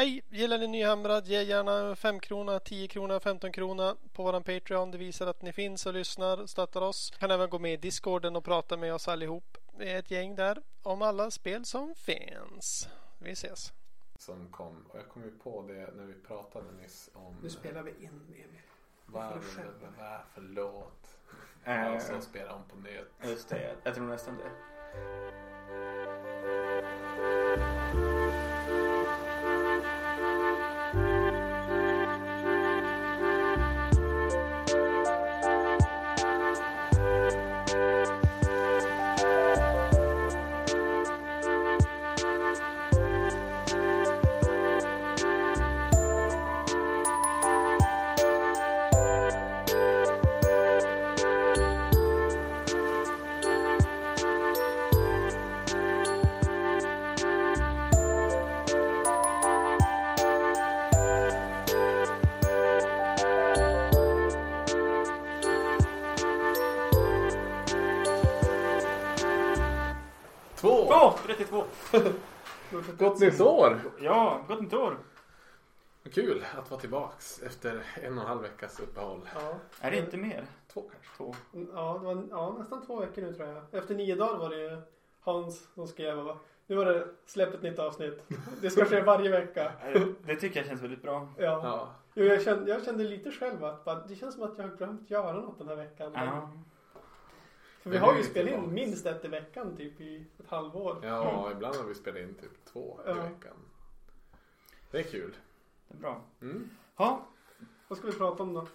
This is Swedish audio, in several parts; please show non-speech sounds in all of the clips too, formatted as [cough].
Hej! Gillar ni Nyhamrad? Ge gärna 5 krona, 10 krona, 15 krona på våran Patreon. Det visar att ni finns och lyssnar och stöttar oss. Kan även gå med i Discorden och prata med oss allihop. Vi är ett gäng där om alla spel som finns. Vi ses! Som kom. Och jag kom ju på det när vi pratade nyss om... Nu spelar vi in Emil. Vad, får du själv. vad, förlåt. Eh, Och så spelar hon på nytt. Just det, jag tror nästan det. Nytt år! Ja, gott nytt år! Kul att vara tillbaks efter en och en halv veckas uppehåll. Ja. Är det inte mer? Två kanske. Två. Ja, det var ja, nästan två veckor nu tror jag. Efter nio dagar var det Hans som skrev va? Nu var det släpp ett nytt avsnitt. Det ska ske varje vecka. Det tycker jag känns väldigt bra. Ja. Ja. Jo, jag, kände, jag kände lite själv att bara, det känns som att jag har glömt göra något den här veckan. Ja. För vi har ju spelat in minst ett i veckan typ i ett halvår. Ja, ibland har vi spelat in typ två i Ja. veckan. Det är kul. Det är bra. Mm. Ja, Vad ska vi prata om då?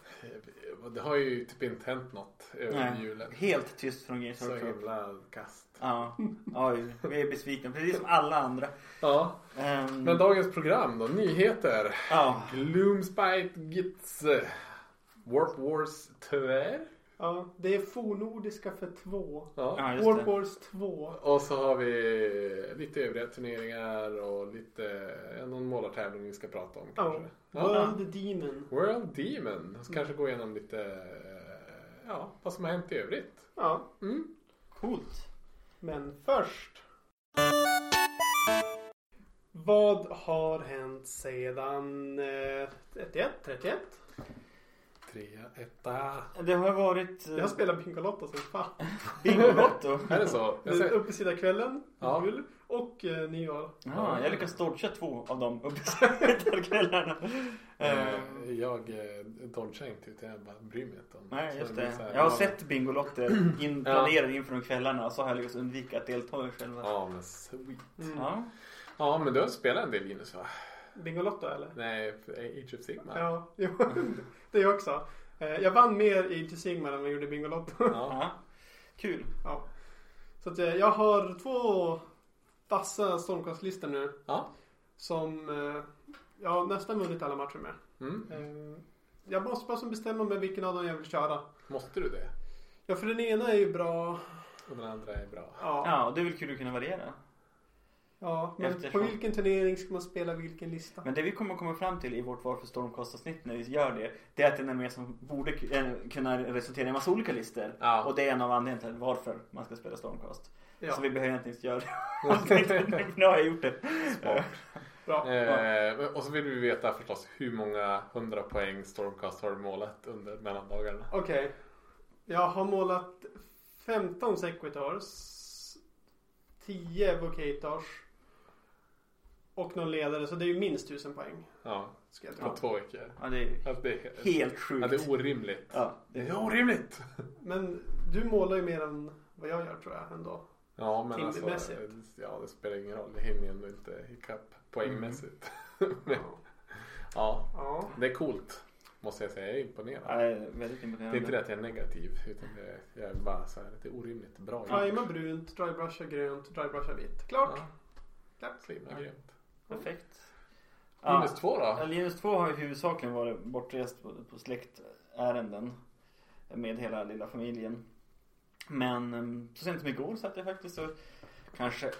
Det har ju typ inte hänt något över nej. julen. Helt tyst från Games Så Workshop. himla kast. Ja, oj, vi är besvikna. Precis som alla andra. Ja, Ehm, men dagens program då. Nyheter. Ja, Gloomspite Gits eh, Warp Wars 2. Ja, det är fornordiska för två. Ja. ja det. Wars 2. Och så har vi lite övriga turneringar och lite, någon målartävling vi ska prata om kanske. Ja. World Demon. World Demon. Och så kanske gå igenom lite, eh, ja, vad som har hänt i övrigt. Ja, Mm. Coolt. men först. Vad har hänt sedan eh, 31? 31? Trea, etta. Det har varit Jag har spelat Bingolotto som fan. Bingolotto. [laughs] Är det så? Jag ser, Uppesida kvällen, Ja. jul och eh, nyår. Ja, jag lyckas dodga två av dem uppe kvällarna. [laughs] eh, Ehm, jag eh, dodgar inte utan jag bara bryr mig inte om Nej, just det. här, Jag har ja, sett Bingolotter inplanerade inför de kvällarna och så har jag lyckats undvika att delta i själva. Ja, men sweet. Mm. Ja. Ja, men du har spelat en del Linus va? Bingolotto eller? Nej, Age of Sigma. Ja, jo, [laughs] det är också. Eh, Jag vann mer i till Sigmar än vad jag gjorde i Bingolotto. Ja. Kul. Ja. Så att eh, jag har två vassa Stormcast-listor nu. Ja. Som eh, jag har nästan vunnit alla matcher med. Mm. Jag måste bara som bestämma mig vilken av dem jag vill köra. Måste du det? Ja, för den ena är ju bra. Och den andra är bra. Ja. Ja, det är väl kul att kunna variera. Ja men Eftersom- på vilken turnering ska man spela vilken lista? Men det vi kommer komma fram till i vårt Varför Stormcast-avsnitt när vi gör det, det är att det är nämligen som borde eh, kunna resultera i en massa olika listor. Ja. Och det är en av anledningarna till varför man ska spela Stormcast. Ja, Så vi behöver egentligen inte göra det. [laughs] [laughs] nu har jag gjort det. [laughs] bra. Eh, och så vill vi veta förstås hur många 100 poäng Stormcast har du målat under mellandagarna. Okej. Jag har målat 15 Sequitors. 10 Evocators. Och någon ledare, så det är ju minst 1000 poäng. Ja, Ska jag på två veckor. Ja, det är Alltså, det är helt Ja, sjukt. det är orimligt. Ja, Det är orimligt! Men du målar ju mer än vad jag gör tror jag ändå. Ja, men alltså. Ja, det spelar ingen roll. Jag hinner ju ändå inte ikapp poängmässigt. Men, Ja. [laughs] ja, ja. det är coolt. Måste jag säga. Jag är imponerad. Ja, det är väldigt Det är inte det att jag är negativ. Utan det, jag är bara så här. Det är orimligt bra. Prima brunt, drybrusha grönt, drybrusha vitt. Klart. Ja, Klart. så himla Ja. grymt. Perfekt. Linus två Ja, då? Linus 2 har ju huvudsakligen varit bortrest på, på släktärenden med hela lilla familjen. Men em, så sent som igår satt jag faktiskt och kanske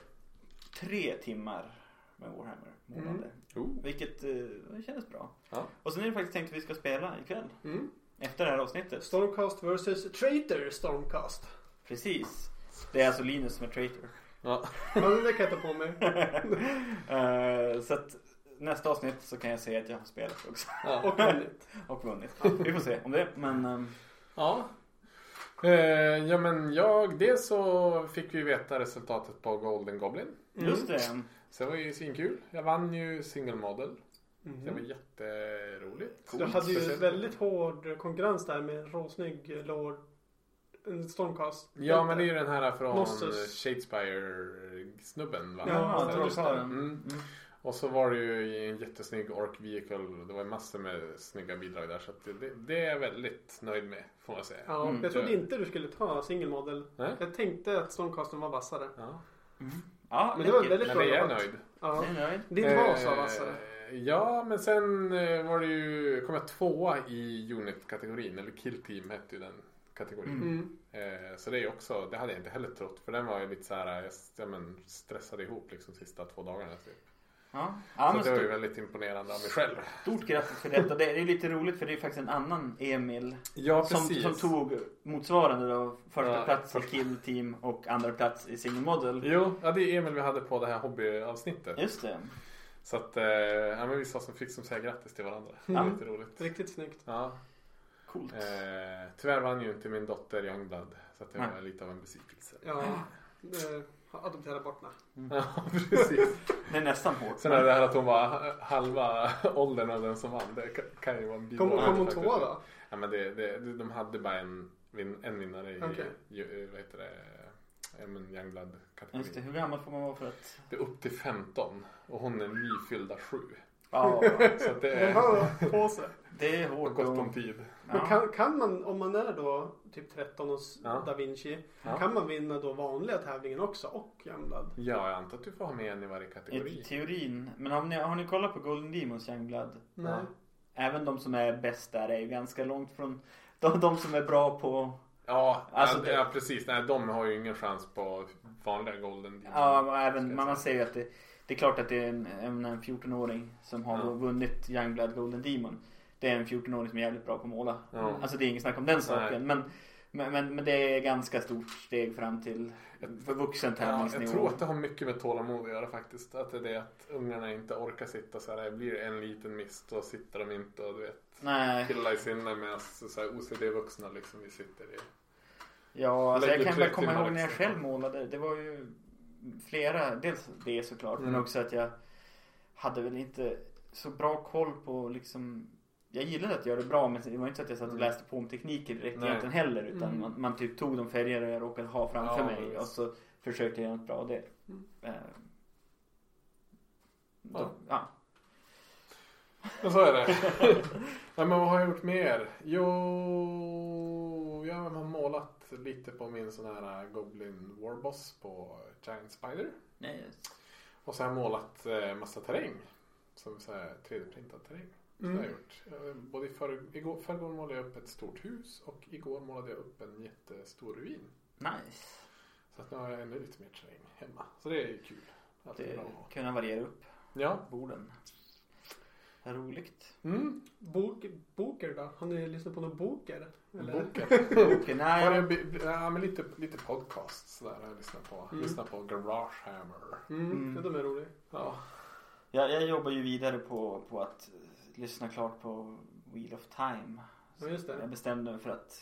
tre timmar med Warhammer målade. Mm. Oh. Vilket eh, kändes bra. Ja. Och sen är det faktiskt tänkt att vi ska spela ikväll. Mm. Efter det här avsnittet. Stormcast versus Traitor Stormcast. Precis. Det är alltså Linus som är traitor. Ja. Ja, det kan jag ta på mig. [laughs] Eh, så att nästa avsnitt så kan jag säga att jag har spelat också. Ja. Och vunnit. [laughs] Och vunnit. Vi får se om det. Men ehm, Ja. Eh, ja men jag, dels så fick vi veta resultatet på Golden Goblin. just det. Så det var ju svinkul. Jag vann ju single model. Det var Mm. jätteroligt. Så du hade ju väldigt hård konkurrens där med råsnygg Lord en Stormcast. Ja men det är ju den här från Nossus. Shadespire-snubben va? Ja, trollkarlen. Mm. Mm. Och så var det ju en jättesnygg Orc Vehicle. Det var massor med snygga bidrag där. Så att det, det är jag väldigt nöjd med får man säga. Ja, Mm. jag trodde inte du skulle ta single model. Nej? Jag tänkte att Stormcasten var vassare. Ja. Ja, Men det var väldigt Men bra det är jag jobbat. nöjd. Ja. Är. Din vas var Eh, vassare. Ja, men sen eh, var det ju, kom jag tvåa i unit-kategorin. Eller kill team hette ju den kategorin. Mm. Eh, så det är också, det hade jag inte heller trott. För den var ju lite så här, jag ja, men, stressade ihop liksom sista två dagarna. Typ. Ja, ja så men det var ju väldigt imponerande av mig själv. stort grattis för detta. Det är ju lite roligt för det är faktiskt en annan Emil Ja, som, som tog motsvarande då första Ja, plats i första. kill team och andra plats i single model. Jo, ja, det är Emil vi hade på det här hobbyavsnittet. Just det. Så att, eh, ja men vi sa som fick som säga grattis till varandra. Det var Mm. lite roligt. Riktigt snyggt. Ja. Coolt. Eh, tyvärr vann ju inte min dotter Youngblood. Så att det Nej. var lite av en besvikelse. Ja. Eh, Adoptera bort henne. Ja, precis. [laughs] Det är nästan hårt. Sen är det här att hon var halva åldern av den som vann. Det kan- ju vara en Kom, bidrag kom hon tvåa då? Ja men det, det, de hade bara en, en vinnare i Okej. ju- vad heter det, ja, men Youngblood Just det. kategorin. Hur gammal får man vara för att... Det är upp till 15 och hon är nyfyllda 7. Ja, Så det är har på sig. det är hårt. gott om tid. Men Ja. kan, kan man, om man är då typ 13 hos Ja. Da Vinci, Ja. kan man vinna då vanliga tävlingen också och Youngblood? Ja, jag antar att du får ha med en i varje I kategori. teorin. Men har ni, har ni kollat på Golden Demons Youngblood? Nej. Ja. Även de som är bäst där är ju ganska långt från de, de som är bra på... Ja, Alltså ja, det- ja, precis. Nej, de har ju ingen chans på vanliga Golden Demon. Ja, även, man, säger att det, det är klart att det är en, en, en 14-åring som har Ja. vunnit Youngblood Golden Demon. Det är en 14-åring som är jävligt bra på att måla. Ja. Alltså det är inget snack om den saken. Men, men, men, men det är ganska stort steg fram till för vuxen Ja, tävlingsnivå. jag tror att det har mycket med tålamod att göra faktiskt. Att det är det att ungarna inte orkar sitta så här. Det blir en liten miss då sitter de inte och du vet Nej, pillar i sinne med oss så här OCD-vuxna liksom vi sitter i. ja, alltså jag kan tre komma ihåg när jag extra. själv målade. Det var ju flera, dels det såklart, men Mm. också att jag hade väl inte så bra koll på liksom jag gillade att göra det bra men det var inte så att jag satt och Mm. läste på om tekniker direkt Nej. egentligen heller utan Mm. man, man typ tog de färger jag råkade ha framför Ja, mig visst. och så försökte jag göra något bra av det. Mm. Eh, då, Ja. ja. Men så är det. [laughs] Nej, men vad har jag gjort mer? Jo, jag har målat lite på min sån här äh, Goblin Warboss på Giant Spider. Nej, Och så har jag målat eh, massa terräng. Som så här 3D-printad terräng. Så Mm. har jag gjort. Jag- Både i för, igår, förrgår målade jag upp ett stort hus och igår målade jag upp en jättestor ruin. nice. Så att nu har jag ännu lite mer terräng hemma. Så det är kul. Att Det bra. kunna variera upp Ja. borden. Roligt. Mm. Bok, boker då? Har ni lyssnat på någon boker? Eller? [laughs] Boken. Okej, nej, Har jag, ja, men lite, lite podcast sådär har jag lyssnat på. Mm. Lyssnat på Garage Hammer. Mm, Mm. Ja, de är roliga. Ja. jag, jag jobbar ju vidare på, på att eh, lyssna klart på Wheel of Time. Ja, just Jag det. bestämde mig för att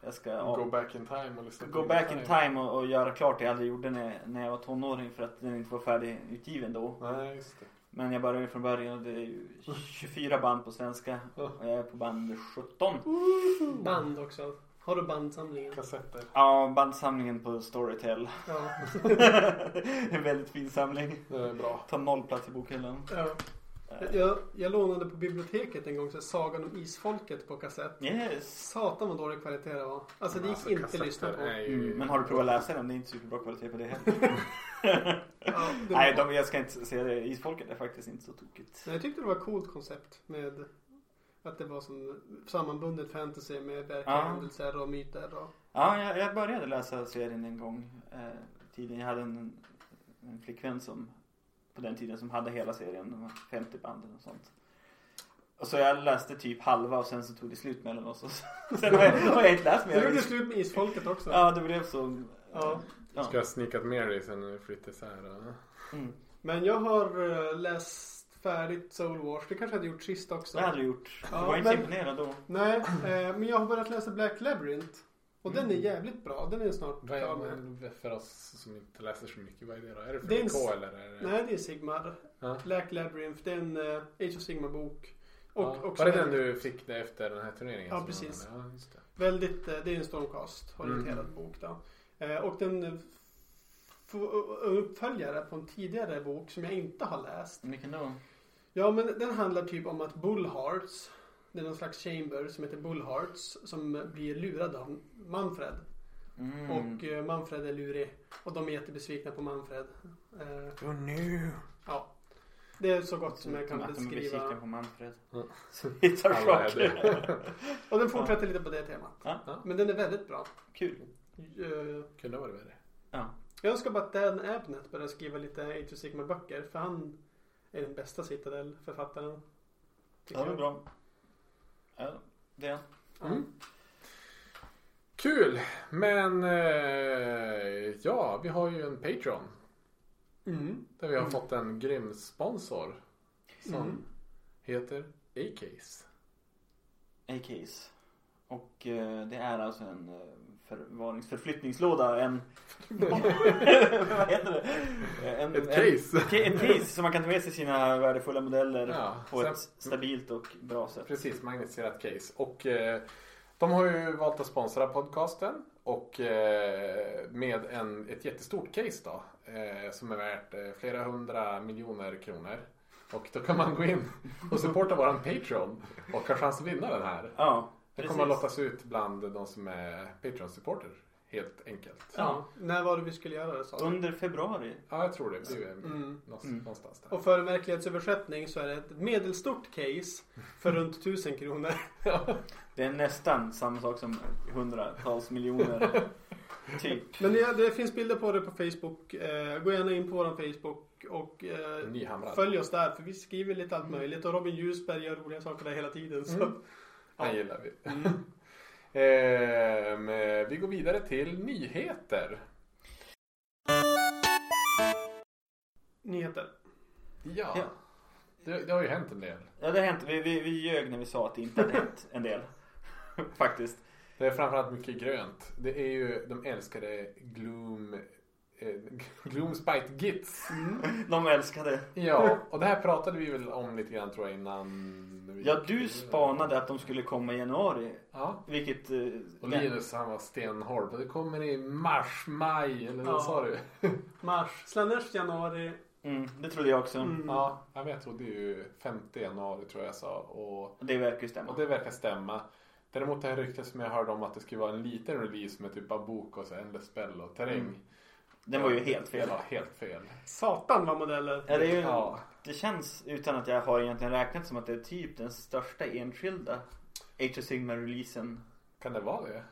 jag ska Go back in time och lyssna gå på back in time och, och göra klart det jag aldrig gjorde när, när jag var tonåring för att den inte var färdigutgiven då. Nej, just det. Men jag började från början och det är ju [laughs] 24 band på svenska Ja. och jag är på band 17. Band också. Har du bandsamlingen? Kassetter. Ja, bandsamlingen på Storytel. Ja. [laughs] en väldigt fin samling. Det är bra. Tar noll plats i bokhyllan. ja. Eh, Jag, jag lånade på biblioteket en gång så Sagan om Isfolket på kassett. Yes. Satan vad dålig kvalitet det var. Alltså det gick Alltså, inte att lyssna på. ju- Mm, men har du provat läsa den? Det är inte superbra kvalitet på det heller. [laughs] Ja, det Nej, de, jag ska inte säga det. Isfolket är faktiskt inte så tokigt. Nej, jag tyckte det var ett coolt koncept med att det var som sammanbundet fantasy med verkliga Ja. händelser och myter. Och... Ja, jag, jag började läsa serien en gång. Eh, tiden. Jag hade en, en flickvän som på den tiden som hade hela serien. De var 50 band eller sånt. Och så jag läste typ halva och sen så tog det slut mellan oss. Och så, [laughs] sen har jag, [laughs] har jag inte läst Det gjorde mer. slut med Isfolket också. Ja, det blev så. Ja. Ja. Ska jag ha sneakat med dig sen när du flyttade isär? Mm. Men jag har eh, läst färdigt Soul Wars. Det kanske jag hade gjort sist också. Det hade du gjort. Du Ja, var inte imponerad då. Nej, eh, men jag har börjat läsa Black Labyrinth. Och den Mm. är jävligt bra. Den är snart Vad klar med. men för oss som inte läser så mycket, vad är det då? Är det för Det s- eller? Är det... Nej, det är Sigmar. Ja. Black Labyrinth. Det är en uh, Age of Sigmar-bok. Och ja. också Var det den du fick det efter den här turneringen? Ja, precis. Ja, just det. Väldigt, eh, det är en Stormcast-orienterad Mm. bok då. Eh, och den uppföljare på en tidigare bok som jag inte har läst. Vilken då? Ja, men den handlar typ om att Bullhearts, det är någon slags chamber som heter Bullhearts som blir lurad av Manfred. Mm. Och eh, Manfred är lurig. Och de är jättebesvikna på Manfred. Eh, Oh no. ja. Det är så gott som jag kan att de är beskriva. besvikna på Manfred. Ja. [laughs] Så Alla är chock. [laughs] Och den fortsätter lite på det temat. Ja. Men den är väldigt bra. Kul. Eh, Kunde varit värre. Ja. Jag önskar bara att Dan Abnett börjar skriva lite Age of Sigmar böcker. För han är den bästa Citadel-författaren. Ja, det är jag. bra. Ja, det är Ja. Mm. Kul! Men eh, ja, vi har ju en Patreon. Mm. Där vi har fått en grym sponsor. Som Mm. heter A-Case. A-case. Och eh, det är alltså en eh, förvaringsförflyttningslåda. En... [laughs] Vad heter det? En, Ett case. Ett case som man kan ta med sig sina värdefulla modeller Ja, på sen- ett stabilt och bra sätt. Precis, magnetiserat case. Och eh, de har ju valt att sponsra podcasten. Och eh, med en, ett jättestort case då. Eh, som är värt eh, flera hundra miljoner kronor. Och då kan man gå in och supporta våran Patreon. Och ha chans att vinna den här. Ja, Den precis. kommer att lottas ut bland de som är Patreon-supporter. Helt enkelt. Ja. När var det vi skulle göra det sa du? Under februari. Ja, jag tror det. Det Mm. någonstans, Mm. någonstans där. Och för en verklighetsöversättning så är det ett medelstort case för runt tusen kronor. [laughs] Det är nästan samma sak som hundratals miljoner. [laughs] typ. Men det, det finns bilder på det på Facebook. Eh, gå gärna in på vår Facebook och eh, följ oss där för vi skriver lite allt möjligt. Och Robin Ljusberg gör roliga saker där hela tiden. Så. Mm. Ja. Den gillar vi. Mm. [laughs] Ehm, eh, vi går vidare till nyheter. Nyheter. Ja. Ja. Det, det har ju hänt en del. Ja, det har hänt. Vi, vi, vi ljög när vi sa att det inte hade hänt en del. [laughs] Faktiskt. Det är framförallt mycket grönt. Det är ju de älskade Gloom eh, [laughs] Gloom Spite Gits. De älskade. Ja, och det här pratade vi väl om lite grann tror jag innan. vi Ja, du spanade att de skulle komma i januari. Ja. Vilket... eh, Och Linus han var stenhård. Det kommer i mars, maj eller vad Ja. sa du? [laughs] Mars. Slanners januari. Mm, det trodde jag också. Mm. Ja, men jag trodde ju 5 januari tror jag sa. Och, Det verkar ju stämma. och det verkar stämma. Däremot det här ryktet som jag hörde om att det skulle vara en liten release med typ av bok och så endless spell och terräng. Mm. Den var ju helt fel. Ja, helt fel. Satan vad modeller. Ja, det, är ju, Ja. det känns utan att jag har egentligen räknat som att det är typ den största enskilda Age of Sigmar-releasen Kan det vara det?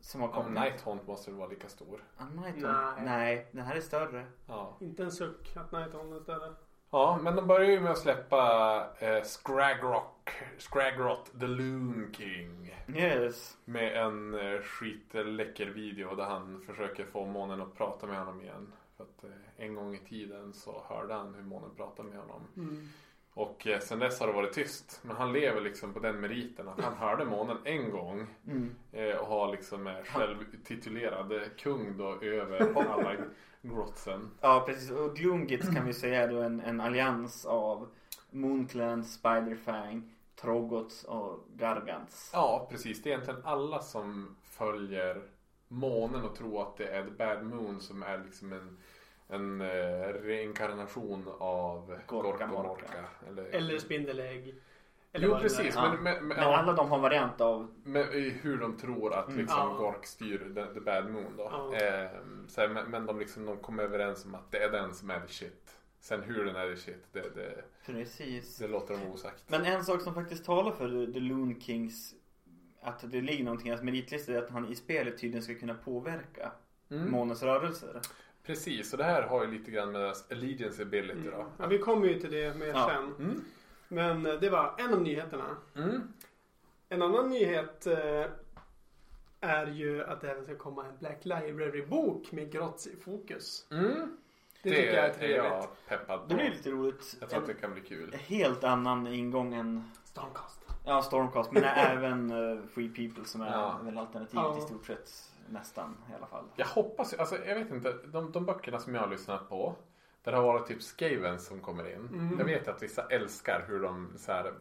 som har Ja, kommit. Night Hunt måste väl vara lika stor. Night Nej. Nej. Den här är större. Ja. Inte en suck att Nighthorn är större. Ja, men de börjar ju med att släppa eh, Scragrock, Scragrot the Loon King. Yes. Med en eh, skitläcker video där han försöker få månen att prata med honom igen. För att eh, en gång i tiden så hörde han hur månen pratade med honom. Mm. Och eh, sen dess har det varit tyst. Men han lever liksom på den meriten att han [laughs] hörde månen en gång. Mm. Eh, och har liksom eh, självtitulerad eh, kung då över [laughs] alla grotsen. Ja, precis. Och Gloomgit kan vi säga är då en, en allians av Moonclan, Spiderfang, Troggots och Gargants. Ja, precis. Det är egentligen alla som följer månen och tror att det är The Bad Moon som är liksom en, en eh, reinkarnation av Gorka Gorka. Morka. Eller, Eller spindelägg. Eller Jo, precis. Men, men, men, Men alla de har variant av hur de tror att Mm. liksom Ja. Gork styr the, the Bad Moon då. Ja. Eh, så här, men men de, liksom, de kommer överens om att det är den som är the shit. Sen hur den är the shit, det, det, Precis. det låter de osagt. Men en sak som faktiskt talar för The Loon Kings att det ligger någonting i hans meritlista är att han i spelet tydligen ska kunna påverka Mm. månens rörelser. Precis, och det här har ju lite grann med deras allegiance ability Mm. då. Ja, vi kommer ju till det mer Ja. sen. Mm. Men eh, det var en av nyheterna. Mm. En annan nyhet eh, är ju att det även ska komma en Black Library-bok med Grotz i fokus. Mm. Det tycker jag är trevligt. jag peppad på. Det blir lite roligt. Jag tror att det En kan bli kul. helt annan ingång än Stormcast. ja, Stormcast men även uh, Free People som är Ja. väl alternativet Ja. i stort sett nästan i alla fall. Jag hoppas alltså jag vet inte, de, de böckerna som jag har lyssnat på. Där det har varit typ Skavens som kommer in. Mm. Jag vet att vissa älskar hur de så här,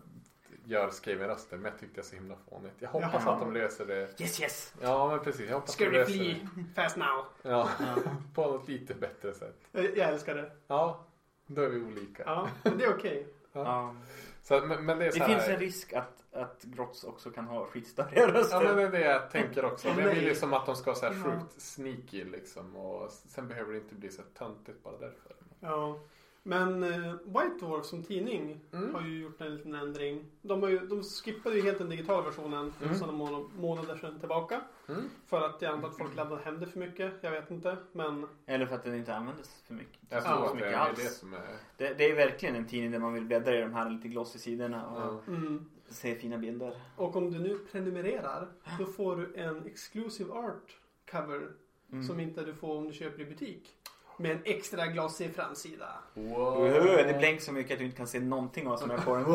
gör Skaven-röster men jag tyckte det är så himla fånigt. Jag hoppas Jaha. att de löser det. Yes yes! Ja men precis, jag hoppas att de löser det. Fast now. Ja, [laughs] på något lite bättre sätt. Jag jag älskar det. Ja, då är vi olika. Ja, men det är okej. Ja. Så, men, men det är så Det här, finns en risk att, att Grotts också kan ha skitstöriga röster. Ja men det är det jag tänker också. Men jag vill ju som att de ska vara så här sjukt sneaky liksom. Och sen behöver det inte bli så töntigt bara därför. Ja. Men eh, White Dwarf som tidning Mm. har ju gjort en liten ändring. De, har ju, de skippade ju helt den digitala versionen för Mm. sådana mån- månader sedan tillbaka. Mm. För att jag antar att folk laddade hem det för mycket. Jag vet inte. Men Eller för att den inte användes för mycket. Jag Så tror Ja, det mycket är alls. det som är... Det, det är verkligen en tidning där man vill bläddra i de här lite glossy sidorna och mm. se fina bilder. Och om du nu prenumererar då får du en exclusive art cover Mm. som inte du får om du köper i butik. Med en extra glassig framsida. Wow. Oh, det blänker så mycket att du inte kan se någonting vad som [laughs] är på den.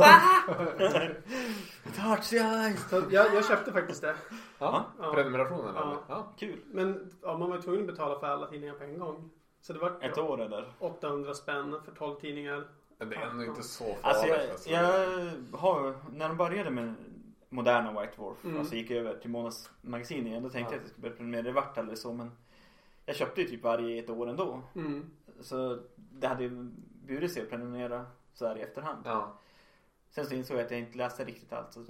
Jag, jag köpte faktiskt det. Ja, Ja. prenumerationen Ja. eller? Ja. Kul. Men ja, man var tvungen att betala för alla tidningar på en gång. Så det var Ett år eller? 800 spänn för 12 tidningar. Men det är ändå inte så farligt. Alltså jag, alltså. jag har, när de började med moderna White Dwarf, Mm. alltså gick över till Månads magasin igen, då tänkte Ja. jag att jag skulle börja prenumerera. Det vart aldrig så men jag köpte ju typ varje ett år ändå. Mm. Så det hade ju burit sig att prenumerera så här i efterhand. Ja. Sen så insåg jag att jag inte läste riktigt allt så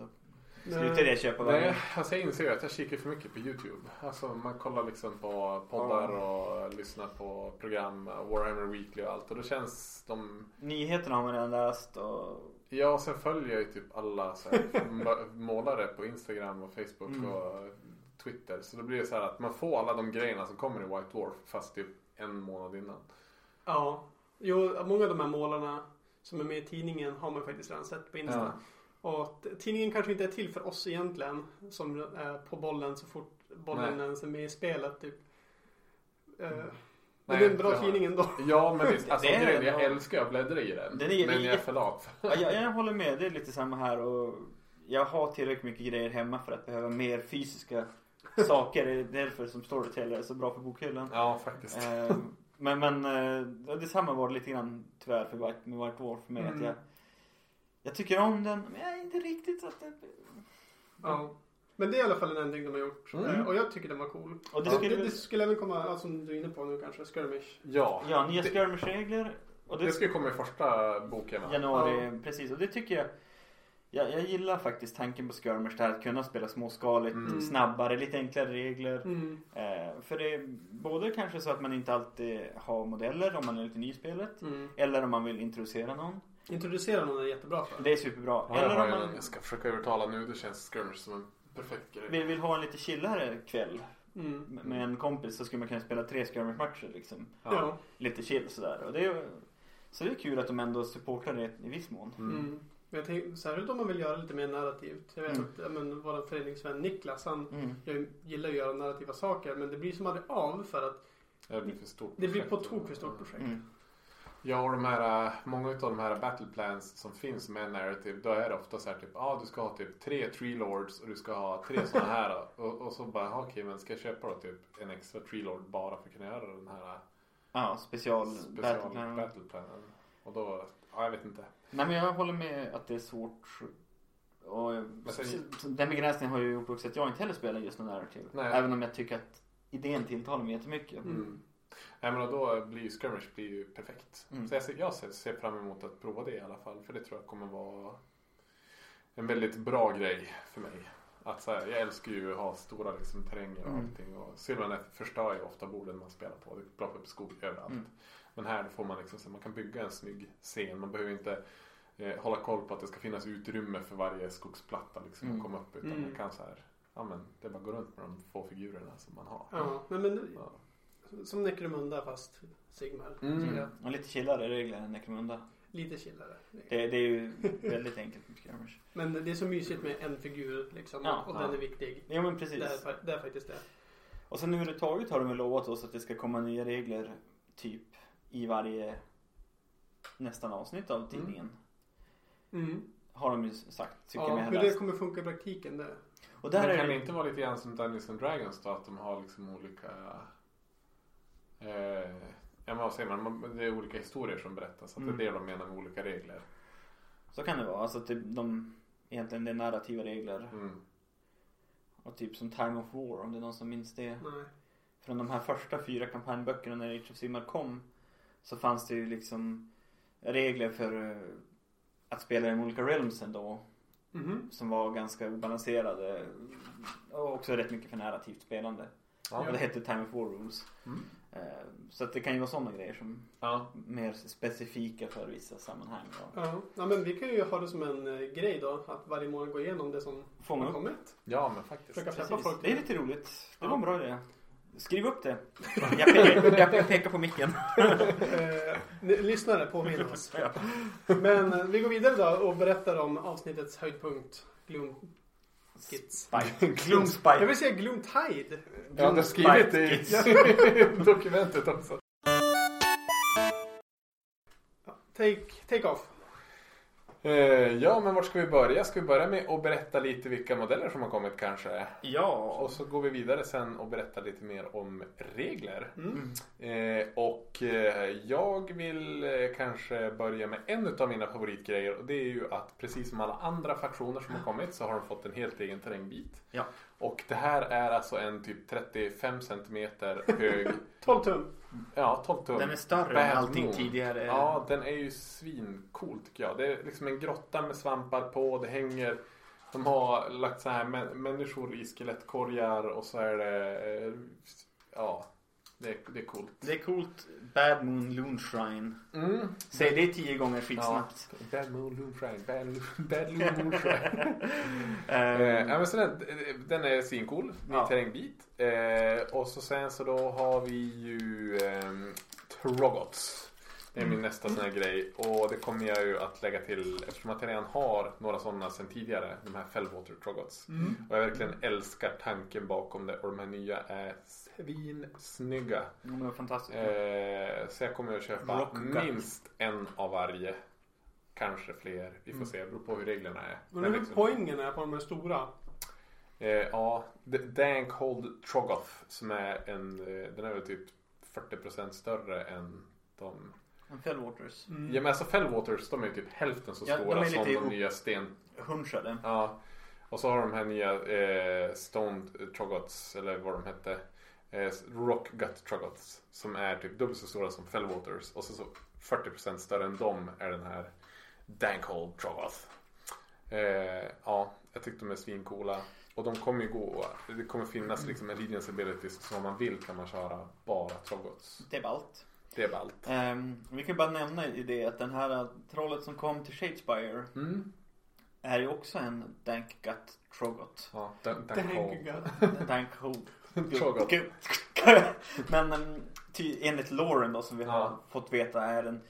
slutade jag köpa varje. Nej, alltså jag inser ju att jag kikar för mycket på YouTube. Alltså man kollar liksom på poddar och lyssnar på program, Warhammer Weekly och allt. Och då känns de... Nyheterna har man redan läst och Ja, och sen följer jag ju typ alla så här, [laughs] målare på Instagram och Facebook Mm. och Twitter. Så då blir det så här att man får alla de grejerna som kommer i White Dwarf fast typ en månad innan. Ja. Jo, många av de här målarna som är med i tidningen har man faktiskt redan sett på Insta. Och t- tidningen kanske inte är till för oss egentligen. Som är på bollen så fort bollen Nej. ens är med i spelet. Typ. Eh, men Nej, det är en bra ja. tidning ändå. Ja, men det, [laughs] alltså, Det är grejen, jag älskar att bläddra i den. Den är- men jag är för lat. Ja, jag, jag [laughs] håller med, det är lite samma här och jag har tillräckligt mycket grejer hemma för att behöva mer fysiska saker. Det är därför som Storytel är så bra för bokhyllan. Ja, faktiskt. Eh, men men eh, detsamma var det lite grann tyvärr för White, med White Dwarf för mig. Mm. Att jag, jag tycker om den men jag är inte riktigt så att den... Ja. Men det är i alla fall en ändring de har gjort. Mm. Eh, Och jag tycker den var cool. Och det Det, skulle det, väl- det skulle även komma, alltså, som du är inne på nu kanske, skirmish. Ja, Ja, nya det, skirmish-regler. Det, det ju komma i första boken va? januari, precis. Och det tycker jag jag, jag gillar faktiskt tanken på skirmish där att kunna spela småskaligt, Mm. snabbare, lite enklare regler. Mm. Eh, för det är både kanske så att man inte alltid har modeller om man är lite ny i spelet. Mm. Eller om man vill introducera någon. Introducera någon är jättebra för. Det är superbra. Ja, jag, eller om man jag ska försöka övertala nu. Det känns skirmish som en perfekt grej. vill, vill ha en lite chillare kväll Mm. med- med en kompis så skulle man kunna spela tre skirmish-matcher liksom. Ja. Lite chill sådär. Och det är, så det är kul att de ändå supportar det i viss mån. Jag tänker, särskilt om man vill göra lite mer narrativt. Jag vet Mm. att men, vår föreningsvän Niklas, han Mm. jag gillar att göra narrativa saker. Men det blir som aldrig av för att Det blir för stort det blir på tok för stort projekt. Mm. Ja, och de här, många av de här battle plans som finns med narrative, då är det ofta så här typ, ja ah, du ska ha typ tre tree lords och du ska ha tre [laughs] sådana här. och, och så bara, ah, okej men ska jag köpa då typ en extra tree lord bara för att kunna göra den här Ja, special, special battleplan. battle? Och då, ja jag vet inte. Nej men jag håller med att det är svårt. Och sen- den begränsningen har ju gjort också att jag inte heller spelar just någon narrative. Nej. Även om jag tycker att idén tilltalar mig jättemycket. Mm. Nej men då blir ju skirmish blir ju perfekt. Mm. Så jag ser, jag ser, fram emot att prova det i alla fall. För det tror jag kommer vara en väldigt bra grej för mig. Att så här, jag älskar ju att ha stora liksom, terränger och Mm. allting. Och Sylvanet förstör ju ofta borden man spelar på. Det ploppar upp skog överallt. Mm. Men här får man liksom, så man kan bygga en snygg scen. Man behöver inte eh, hålla koll på att det ska finnas utrymme för varje skogsplatta liksom, Mm. att komma upp. Utan Mm. man kan så här, ja men det är bara att gå runt med de få figurerna som man har. Ja, men, men Ja. som Necromunda fast Sigmar. Mm. Och lite chillare regler än Necromunda. Lite chillare. Det, det är ju väldigt enkelt med skirmish. Men det är så mysigt med en figur liksom. Ja, och ja. den är viktig. Ja men Det precis. är, fa- det är faktiskt det. Och sen överhuvudtaget har de väl lovat oss att det ska komma nya regler typ i varje nästan avsnitt av tidningen. Mm. Har de ju sagt. Tycker Ja, jag hur det kommer funka i praktiken det. Och där Men är kan det det inte vara lite grann som Dungeons and Dragons då? Att de har liksom olika... Eh, ja, men vad säger man? Det är olika historier som berättas. Att Mm. det är det de menar med olika regler. Så kan det vara. Alltså att det, de, egentligen det är narrativa regler. Mm. Och typ som Time of War om det är någon som minns det. Nej. Från de här första fyra kampanjböckerna när Age of Sigmar kom. Så fanns det ju liksom regler för eh, att spela i de olika realmsen då. Mhm. Som var ganska obalanserade. Och också rätt mycket för narrativt spelande. Ja. Och det hette Time of War Rules. Mm. Eh, Så att det kan ju vara sådana grejer som ja. mer specifika för vissa sammanhang. Då. Ja. ja, men vi kan ju ha det som en eh, grej då. Att varje månad gå igenom det som Fånga har kommit. ja, men faktiskt. Försöka peppa Precis. folk. Det är lite roligt. Det var Ja. en bra idé. Skriv upp det. Jag pekar, jag, jag pekar på micken. eh, lyssnare, påminn oss. Men eh, vi går vidare då och berättar om avsnittets höjdpunkt. Gloom Skits. [laughs] Spike. Jag Gloomspike. vill säga Gloom Tide. Ja, du har skrivit det i [laughs] dokumentet också. Take, take off. Eh, ja, men vart ska vi börja? Ska vi börja med att berätta lite vilka modeller som har kommit kanske? Ja. Och så går vi vidare sen och berättar lite mer om regler. Mm. Eh, och eh, jag vill kanske börja med en av mina favoritgrejer och det är ju att precis som alla andra faktioner som har kommit så har de fått en helt egen terrängbit. Ja. Och det här är alltså en typ 35 centimeter hög, [laughs] 12 tum. ja 12 tum. Den är större Bad än allting Moon. tidigare. Ja, den är ju svincool tycker jag. Det är liksom en grotta med svampar på. Det hänger de har lagt så här mä- människor i skelettkorgar och så är det eh, ja, det är, det är coolt. Det är coolt. Bad Moon Loon Shrine. Mm. Säg det tio gånger skitsnabbt. Bad Moon Loon Shrine, Bad, Bad Moon Loon Shrine. [laughs] Ehm, eh, ja, men den, den är svincool, ny Ja. terrängbit. Eh, och så sen så då har vi ju eh, Trogots. Det är min nästa sån här grej och det kommer jag ju att lägga till eftersom att jag redan har några sådana sedan tidigare. De här Fellwater Trogots. Och jag verkligen älskar tanken bakom det och de här nya är svinsnygga. de är fantastiska. Eh, så jag kommer att köpa Rockgut. minst en av varje. Kanske fler. Vi får se. Det beror på hur reglerna är. Men hur liksom- poängen är på de här stora? Eh, ja, D- Dankhold Trogoth som är en, eh, den är väl typ 40% större än de. Fellwaters. Mm. Ja men alltså Fellwaters de är ju typ hälften så Ja, de stora är som de nya sten. Hunchade. Ja. Och så har de här nya eh, Stoned Trogoths eller vad de hette. Eh, Rockgut Trogoths som är typ dubbelt så stora som Fellwaters. Och så, så 40% större än dem är den här Dankhold Trogoth. Eh, ja, jag tyckte de är svincoola. Och de kommer ju gå, det kommer finnas liksom Allegiance abilities så om man vill kan man köra bara Trogoths. Det är ballt. Det är ballt. Ehm, vi kan bara nämna i det att den här trollet som kom till Shadespire Mm. är ju också en Dankgut Trogot. Ja, Dan- Thank Dankhold. you God. Dankhold. Trogoth. [laughs] Men um, ty, enligt Lauren då som vi har Ja. fått veta är, en,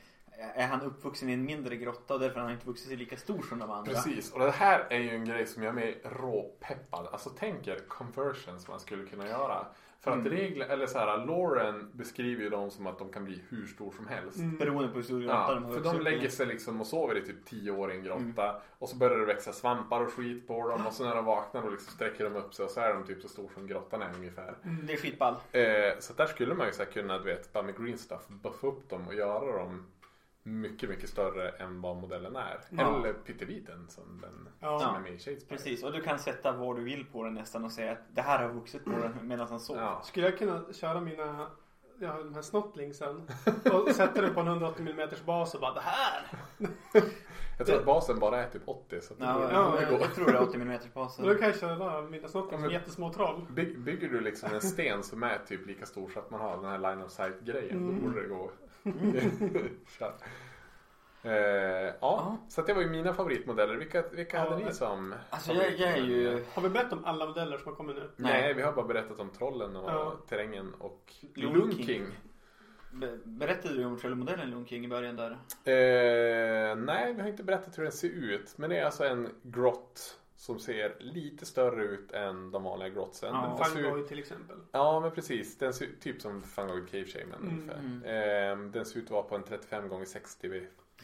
är han uppvuxen i en mindre grotta och därför har han inte vuxit sig lika stor som de andra. Precis, och det här är ju en grej som gör mig råpeppad. Alltså tänk er conversions man skulle kunna göra. För att Mm. regler, eller så här, Lauren beskriver ju dem som att de kan bli hur stor som helst. Mm. Beroende på hur stor grotta Ja, de har för de lägger sig liksom och sover i typ 10 år i en grotta. Mm. Och så börjar det växa svampar och skit på dem. Och så när de vaknar och liksom sträcker de upp sig och så är de typ så stor som grottan är ungefär. Det är skitball. Eh, så där skulle man ju så här kunna, du vet, bara med green stuff buffa upp dem och göra dem mycket, mycket större än vad modellen är. Ja. Eller pytteliten som den Ja. som är med i Shadespire. Precis, och du kan sätta vad du vill på den nästan och säga att det här har vuxit på den medan han sov. Ja. Skulle jag kunna köra mina Ja, de här snottlingsen och sätta den på en 180 mm bas och bara det här! Jag tror att basen bara är typ 80 så att det Ja, borde, ja, jag, gå. jag tror det är 80 mm Och då basen. kan jag köra mina snottlings men- jättesmå troll. By, bygger du liksom en sten som är typ lika stor så att man har den här line of sight grejen Mm. då borde det gå. [laughs] Eh, ja, Ja. så att det var ju mina favoritmodeller. Vilka, vilka Ja, hade ni som Alltså jag, jag är ju... Har vi berättat om alla modeller som har kommit nu? Nej. Nej. vi har bara berättat om trollen och Ja. terrängen och Loon Loon King. King. Be- Berättade du om trailermodellen Loon King i början där? Eh, nej, vi har inte berättat hur den ser ut. Men det är alltså en grott som ser lite större ut än de vanliga grotsen. Ja. Fangoid till exempel. Ja men precis, den ser typ som Fungoid Cave Shaman Mm, ungefär. mm. Ehm, den ser ut att vara på en 35 x 60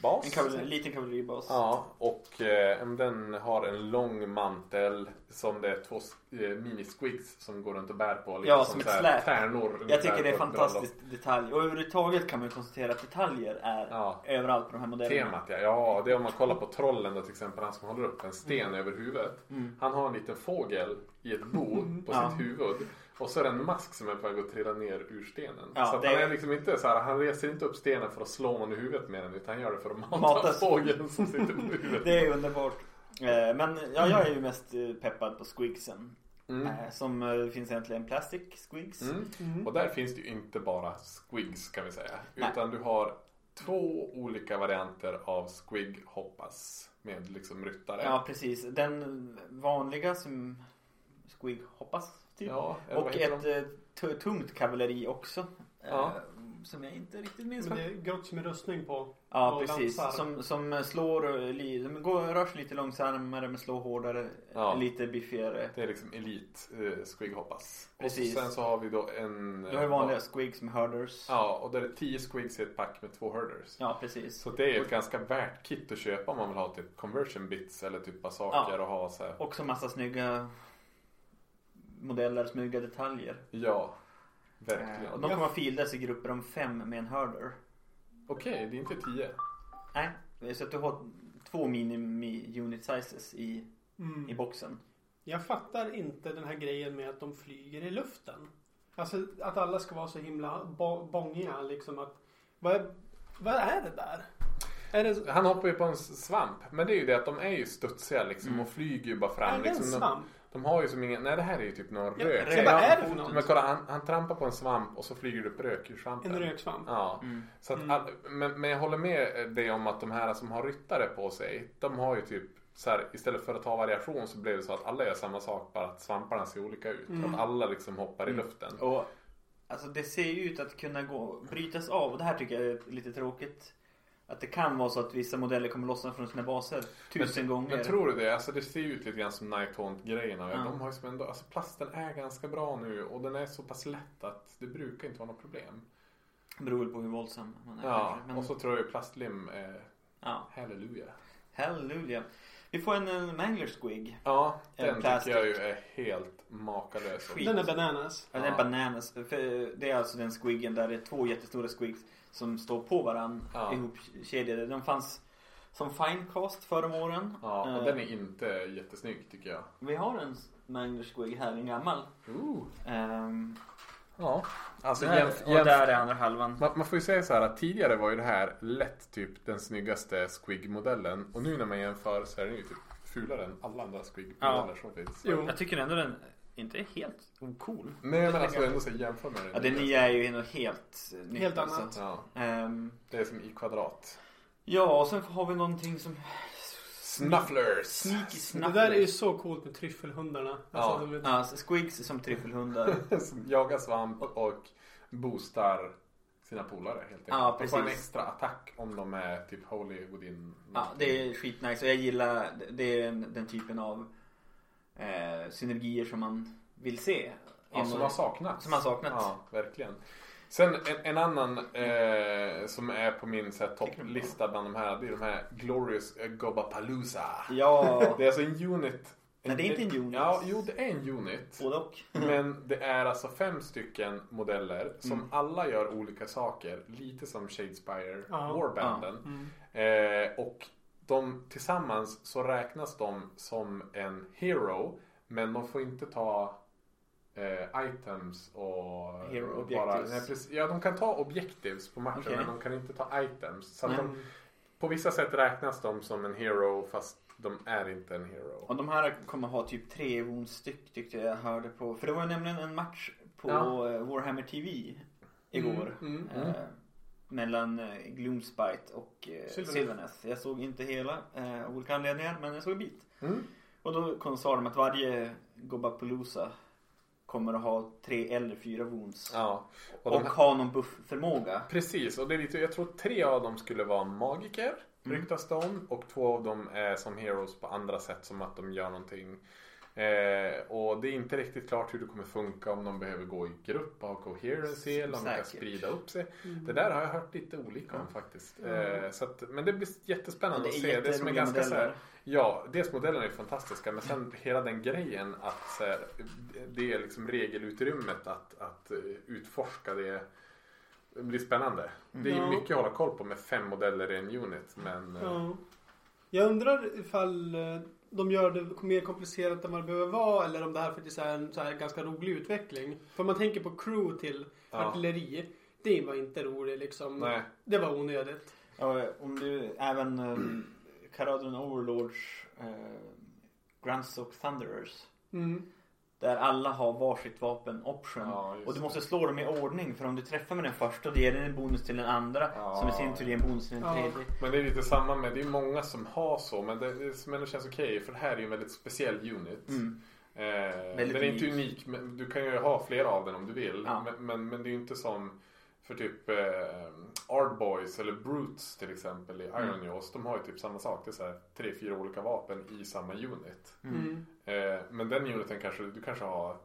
bas. En kavalleri, liten kavalleribas. Ja, och eh, den har en lång mantel som det är två eh, mini-squigs som går runt och bär på. Lite Ja, som ett så här släp. Tärnor. Jag tycker det är på ett fantastiskt detalj. Och överhuvudtaget kan man konstatera att detaljer är Ja. överallt på de här modellerna. Temat ja. ja, det är om man kollar på trollen då till exempel. Han som håller upp en sten över huvudet. Mm. Han har en liten fågel i ett bo på Ja. sitt huvud. Och så är det en mask som är på väg att trilla ner ur stenen. Ja, så att det han är- liksom inte så här, han reser inte upp stenen för att slå någon i huvudet med den. Utan han gör det för att mata, Mata- fågeln som sitter på huvudet. [laughs] Det är underbart. Eh, Men ja, jag är ju mest eh, peppad på squigsen. Mm. Eh, Som det finns egentligen plastic squigs. Mm. Mm. Och där finns det ju inte bara squigs kan vi säga. Nej. Utan du har två olika varianter av squig hoppas. Med liksom ryttare. Ja precis. Den vanliga som squig hoppas typ. Ja, Och ett de? eh, t- tungt kavalleri också. eh, Ja. Som jag inte riktigt minns Men det är grotts med rustning på. Ja och precis. lansar. Som, som slår, eh, li- de går, rör sig lite långsammare men slår hårdare. Ja. Lite biffigare. Det är liksom elit eh, squig hoppas. Precis. Och sen så har vi då en... Du har ju vanliga squigs med herders. Ja, och där är 10 squigs i ett pack med två herders. Ja precis. Så det är ett ganska värt kit att köpa om man vill ha typ conversion bits eller typ bara saker och ha så här. Också massa snygga modeller, snygga detaljer. Ja, Eh, och verkligen. de kommer filas i grupper om fem med en herder. Okej, det är inte 10. Nej, så att du har två minimi unit sizes i, Mm. i boxen. Jag fattar inte den här grejen med att de flyger i luften. Alltså att alla ska vara så himla bångiga liksom att vad är, vad är det där? Är det, Han hoppar ju på en svamp. Men det är ju det att de är ju studsiga liksom Mm. och flyger ju bara är fram. det en Liksom. De, svamp? De har ju som ingen... Nej det här är ju typ någon Ja, rök. vad är det för något? Men kolla han, han trampar på en svamp och så flyger det upp rök ur svampen. En röksvamp? Ja. Mm. Så att Mm. all, men, men jag håller med dig om att de här som har ryttare på sig. De har ju typ så här, istället för att ha variation så blev det så att alla gör samma sak bara att svamparna ser olika ut. Mm. Att alla liksom hoppar i Mm. luften. Och alltså det ser ju ut att kunna gå, brytas av. Och det här tycker jag är lite tråkigt. Att det kan vara så att vissa modeller kommer lossna från sina baser tusen gånger. Men tror du det? Alltså det ser ju ut lite grann som Nighthaunt grejerna. Ja. De har ju som ändå, alltså plasten är ganska bra nu och den är så pass lätt att det brukar inte vara något problem. Beror väl på hur våldsam man är Ja. Men, och så tror jag ju plastlim är ja, halleluja. halleluja. Vi får en, en Mangler Squig. Ja, En den plastic. tycker jag ju är helt makalös. Skit. Den är bananas. Ja. Den är bananas. För det är alltså den squiggen där det är två jättestora squigs som står på varann Ja. ihopkedjade. De fanns som finecast förra åren. Ja, och Eh, den är inte jättesnygg tycker jag. Vi har en Mangler Squig här, en gammal. Ooh. Um, Ja, alltså där, jämf- och jämf- där är andra halvan. man, man får ju säga så här att tidigare var ju det här lätt typ den snyggaste Squig-modellen. Och nu när man jämför så är den ju typ fulare än alla andra Squig-modeller som finns. Jo. Jag tycker ändå den inte är helt ocool. Nej men alltså ändå så jämför med den. Ja, det nya är ju något helt nytt. Helt alltså. annat. Ja, Ehm, det är som i kvadrat. ja, och sen har vi någonting som... Snufflers! Sneaky Det Snufflers. där är ju så coolt med tryffelhundarna. Alltså, Ja. de är, Ja, squigs som tryffelhundar. [laughs] som jagar svamp och boostar sina polare helt enkelt. Ja, de får en precis. extra attack om de är typ holy within. Ja, det är skitnice och jag gillar det är den, den typen av eh, synergier som man vill se. Ja, som har saknats. Som har saknats. Ja, verkligen. Sen en, en annan eh, som är på min så här, topplista bland de här. Det är de här Glorious eh, Gobapalooza. Ja, Det är alltså en unit. Nej, det är inte en unit. Ja, jo det är en unit. både och. Men det är alltså fem stycken modeller som Mm. alla gör olika saker. Lite som Shadespire Ja. Warbanden. mm. Eh, och de tillsammans så räknas de som en hero. Men de får inte ta eh, items och... Hero bara, nej, precis, ja, de kan ta objectives på matchen Okej. men de kan inte ta items. Så Mm. de, på vissa sätt räknas de som en hero fast de är inte en hero. Och de här kommer ha typ tre wounds styck tyckte jag hörde på. För det var nämligen en match på Ja. eh, Warhammer TV igår. Mm, mm. Eh, mellan eh, Gloomspite och eh, Sylvaneth. Jag såg inte hela eh, av olika anledningar men jag såg en bit. Mm. Och då kom- sa de att varje Gobapalooza kommer att ha tre eller fyra wounds. Ja. Och, Och de, ha någon buffförmåga. Precis, och det är lite, jag tror tre av dem skulle vara magiker. ryktas det om. Och två av dem är som heroes på andra sätt som att de gör någonting. Eh, och det är inte riktigt klart hur det kommer funka om de behöver gå i grupp och ha coherency eller om de kan sprida upp sig. Mm. Det där har jag hört lite olika om faktiskt. Eh, så att, men det blir jättespännande Det att se. Det som är ganska så här. Ja, dels modellerna är fantastiska men sen hela den grejen att så här, det är liksom regelutrymmet att, att eh, utforska det. Det blir spännande. Det är mycket att hålla koll på med fem modeller i en unit. Men eh, Ja. Jag undrar ifall eh, de gör det mer komplicerat än vad det behöver vara eller om det här faktiskt är en så här ganska rolig utveckling. För man tänker på crew till Ja. artilleri. Det var inte roligt liksom. nej. Det var onödigt. Ja, om du även um, Caradron Overlords uh, Grandstock Thunderers. Mm. Där alla har varsitt vapen option. Ja, och du måste det. slå dem i ordning för om du träffar med den första då ger den en bonus till den andra. Ja. Som i sin tur ger en bonus till den Ja. tredje. Men det är lite samma med, det är många som har så men det, det som ändå känns okej för det här är ju en väldigt speciell unit. Mm. Eh, Väldigt den är inte unik. unik men du kan ju ha flera av den om du vill. Ja. Men, men, men det är ju inte som för typ eh, Art Boys eller Brutes till exempel i Iron Mm. Jaws. De har ju typ samma sak. Det är så här, tre, fyra olika vapen i samma unit. Mm. Eh, men den uniten kanske, du kanske har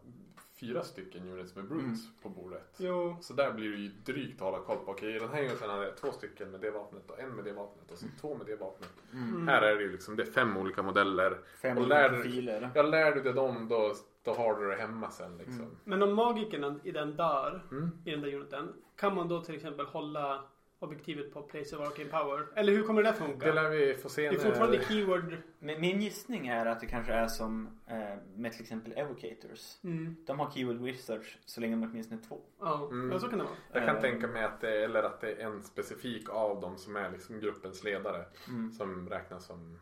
fyra stycken units med Brutes Mm. på bordet. Jo. Så där blir det ju drygt att hålla koll på. Okej, i den här uniten hade jag två stycken med det vapnet och en med det vapnet och så två med det vapnet. Mm. Här är det ju liksom, det är fem olika modeller. Fem Och olika profiler. Jag lär du dig dem då, då har du det hemma sen liksom. Mm. Men om magikerna i den dör, Mm. i den där uniten. Kan man då till exempel hålla objektivet på place of arcane power? Eller hur kommer det där funka? Det lär vi få se det är fortfarande när... keyword. Men min gissning är att det kanske är som eh, med till exempel Evocators. Mm. De har keyword wizards så länge de åtminstone är två. Ja. Mm. ja, så kan det vara. Jag kan Eh. tänka mig att det, eller att det är en specifik av dem som är liksom gruppens ledare. Mm. Som räknas som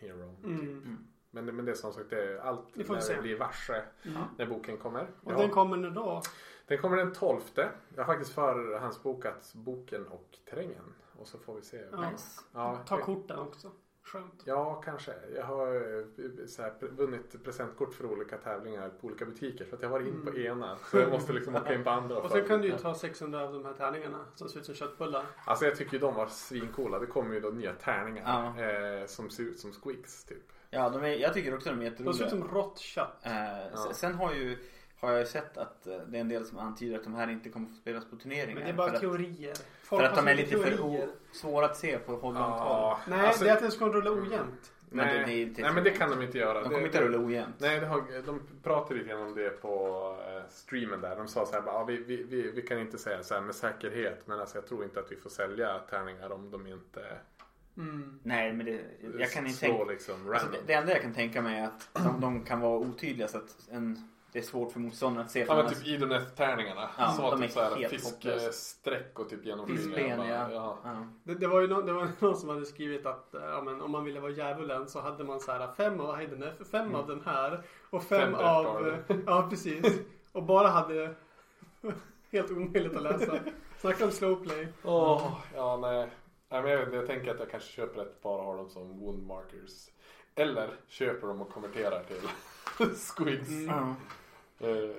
hero. Mm. Men, det- men det är som sagt, det är allt Vi får när det blir varse Mm. när boken kommer. Och Ja. den kommer när då? Den kommer den 12. Jag har faktiskt förhandsbokat boken och terrängen. Och så får vi se. Ja. Nice. Ja, Ta korten också. Skönt. Ja, kanske. Jag har eh, så här, vunnit presentkort för olika tävlingar på olika butiker. För att jag var in på Mm. ena. Så jag måste liksom åka in på andra. Och sen kan du ju ta 600 av de här tärningarna som ser ut som köttbullar. Alltså jag tycker ju de var svincoola. Det kommer ju då nya tärningar. Ja. Eh, som ser ut som squeaks typ. Ja, de är, jag tycker också de är De ser ut jätteroliga. som rått kött. Eh, Ja. sen- Sen har, ju, har jag ju sett att eh, det är en del som antyder att de här inte kommer få spelas på turneringar. Men det är bara för, att, teorier. för Folk att de är lite för teorier. o, svåra att se på håll Ja, Nej, alltså- det är att den ska rulla ojämnt. Men nej, det- det inte- nej men det kan de inte göra. De kommer det, inte rulla ojämnt. Nej, det har, de pratade lite grann om det på eh, streamen där. De sa så här, bara, ja, vi, vi, vi, vi kan inte säga så här med säkerhet. Men alltså, jag tror inte att vi får sälja tärningar om de inte Mm. Nej, men det, jag kan inte tänka... liksom Alltså, det, det enda jag kan tänka mig är att de, de kan vara otydliga så att en, det är svårt för motståndaren att se. Ja för men typ Idoneth-tärningarna. Ja, som var de typ är så här helt fisksträck och typ genomskinliga. Ja. ja. ja. Det, det, var ju någon, det var [laughs] någon som hade skrivit att eh, ja, men, om man ville vara djävulen så hade man så här fem av Heidenef, fem av den här och fem, Fem av... Eh, [laughs] Ja, precis. Och bara hade [laughs] helt omöjligt att läsa. Snacka om slowplay. Åh, ja nej. nej men jag, jag tänker att jag kanske köper ett par och har dem som wound markers. Eller köper dem och konverterar till squigs. Mm. Eh,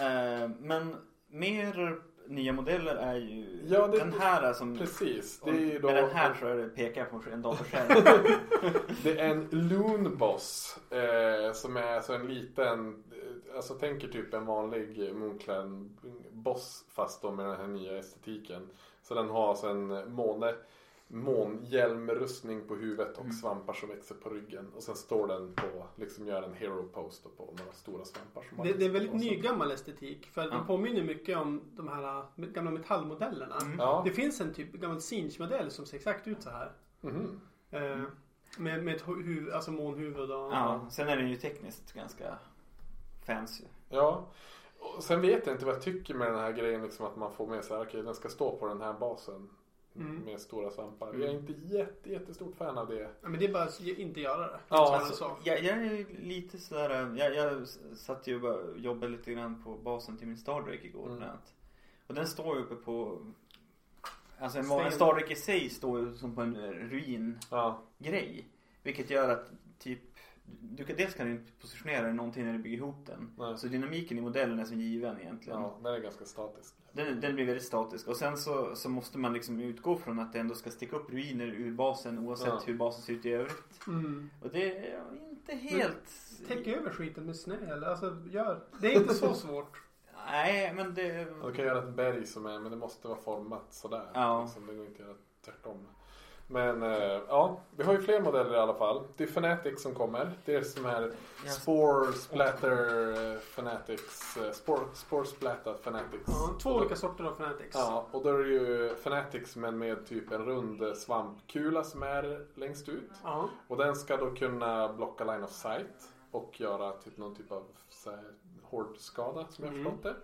Eh, men mer nya modeller är ju Ja, det- den här är som... precis. Det är då Med den här så är det, pekar på en datorskärm. [laughs] Det är en Loon Boss. Eh, som är alltså en liten, eh, alltså tänker typ en vanlig Moonclan boss fast då med den här nya estetiken. Så den har alltså en måne, månhjälmrustning på huvudet och Mm. svampar som växer på ryggen. Och sen står den på, liksom gör en hero post på några stora svampar. Som Det, det är väldigt nygammal estetik. För Ja. den påminner mycket om de här eh, gamla metallmodellerna. Mm. Ja. Det finns en typ gammal Sinch-modell som ser exakt ut så här. Mhm. Eh, med, med ett hu- huvud, alltså månhuvud och... ja, sen är den ju tekniskt ganska fancy. Ja. Och sen vet jag inte vad jag tycker med den här grejen liksom att man får med sig, okej den ska stå på den här basen. Mm. Med stora svampar. Mm. Jag är inte jätte, jättestort fan av det. Ja, men det är bara att inte göra det. Ja, alltså. Jag, jag är lite sådär, jag, jag satt ju och jobbade lite grann på basen till min Stardrake igår Mm. Och den står ju uppe på, alltså en, en Stardrake i sig står ju som på en ruingrej. Ja. Vilket gör att typ du kan, dels kan du inte positionera någonting när du bygger ihop den. Nej. Så dynamiken i modellen är som given egentligen. Ja, den är ganska statisk. Den, den blir väldigt statisk. Och sen så, så måste man liksom utgå från att det ändå ska sticka upp ruiner ur basen oavsett Ja. hur basen ser ut i övrigt. Mm. Och det är inte helt... Täck över skiten med snö eller alltså gör. Det är inte så [laughs] svårt. Nej, men det... Du kan göra ett berg som är, men det måste vara format sådär. Ja. Liksom, det går inte att göra tvärtom. Men eh, ja, vi har ju fler modeller i alla fall. Det är Fnatic som kommer. Det är som här. Spore Splatter eh, Fanatics. eh, Spore, Spore Splatter Fanatics. Ja, två olika sorter av Fanatics. Ja, och då är det ju Fanatics men med typ en rund svampkula som är längst ut. Ja. Och den ska då kunna blocka line of sight och göra typ någon typ av så här, hårdskada som jag Mm. förstått det.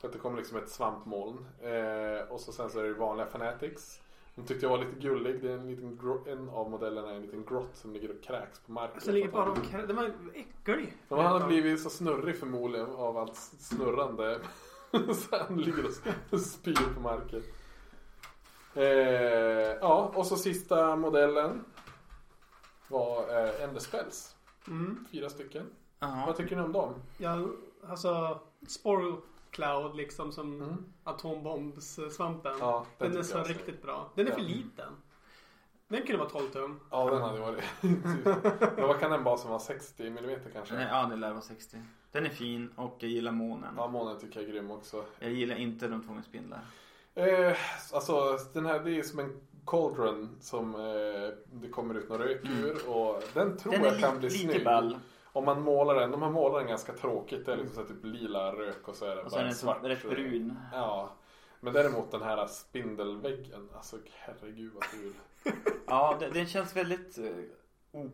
Så att det kommer liksom ett svampmoln. Eh, och så sen så är det vanliga Fanatics. De tyckte jag var lite gullig. Det är en, liten gro- en av modellerna är en liten grott som ligger och kräks på marken. Så ligger bara och krä- Den var äcklig. Men han har blivit så snurrig förmodligen av allt snurrande. [laughs] så han ligger och spyr på marken. Eh, ja, och så sista modellen var eh, Ender Spells. Mm. Fyra stycken. Jaha. Vad tycker ni om dem? Ja, alltså Spore Cloud liksom som Mm. atombombssvampen. Ja, den är så jag riktigt bra. Den är för liten. Den kunde vara 12 tum. Ja, den hade varit. [laughs] Men vad kan den vara? 60 mm kanske? Den är- Ja, den lär vara 60. Den är fin och jag gillar månen. Ja, månen tycker jag är grym också. Jag gillar inte de två med spindlar. Eh, alltså den här, det är som en cauldron som eh, det kommer ut någon rök ur och den tror Den jag är kan li- bli lite snygg. ball. Om man målar den, de har målat den ganska tråkigt. Det är liksom så här typ lila rök och så är det Och är bara så svart. rätt brun. Ja. Men däremot den här spindelväggen, alltså herregud vad ful. Ja, den, den känns väldigt... o-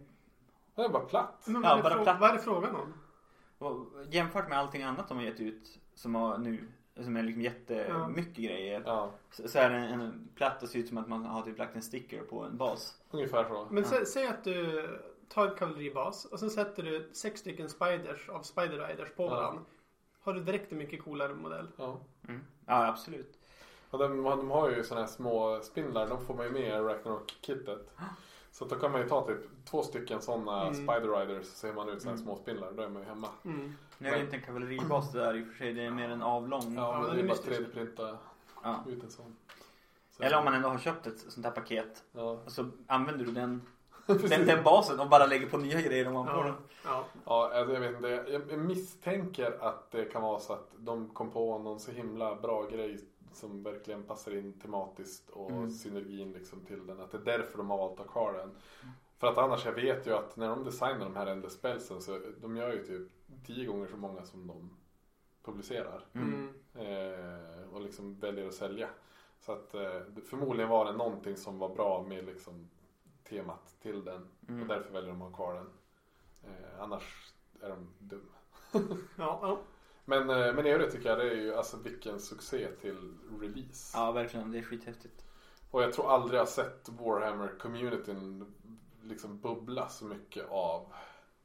Den är bara platt. Men Ja, vad, är bara det frå- platt. vad är det frågan om? och jämfört med allting annat de har gett ut som har nu, som är liksom jättemycket grejer. Ja, Så, så är det en, en platt och ser ut som att man har typ lagt en sticker på en bas. ungefär så. Men sä, säg att du tar en kavalleribas och sen sätter du sex stycken spiders av spider riders på Ja. varandra. Har du direkt en mycket coolare modell. Ja. Mm. Ja, absolut. Och de, de har ju såna här små spindlar, de får man ju med i Ragnarok-kittet. Så då kan man ju ta typ två stycken sådana Mm. Spider Riders så ser man ut så här Mm. små spindlar. Då är man ju hemma. Mm. Nu är det inte en kavalleribas det där i och för sig. Det är mer en avlång. Ja, Ja, men det är bara mystisk. 3D-printa Ja. ut en sån. Så- Eller om man ändå har köpt ett sånt här paket. Ja. Och så använder du den. [laughs] den, den basen och bara lägger på nya grejer ovanpå Ja. den. ja. Ja, alltså jag vet inte. Jag, jag misstänker att det kan vara så att de kom på någon så himla bra grej som verkligen passar in tematiskt och Mm. synergin liksom till den. Att det är därför de har valt att ha kvar den. För att annars, jag vet ju att när de designar de här Ender Spellsen så de gör ju typ tio gånger så många som de publicerar. Mm. Eh, och liksom väljer att sälja. Så att eh, förmodligen var det någonting som var bra med liksom temat till den. Och Mm. därför väljer de att ha kvar den. Eh, annars är de dum. [laughs] Ja, ja. Men, eh, men i övrigt tycker jag det är ju alltså vilken succé till release. Ja, verkligen. Det är skithäftigt. Och jag tror aldrig jag sett Warhammer-communityn liksom bubbla så mycket av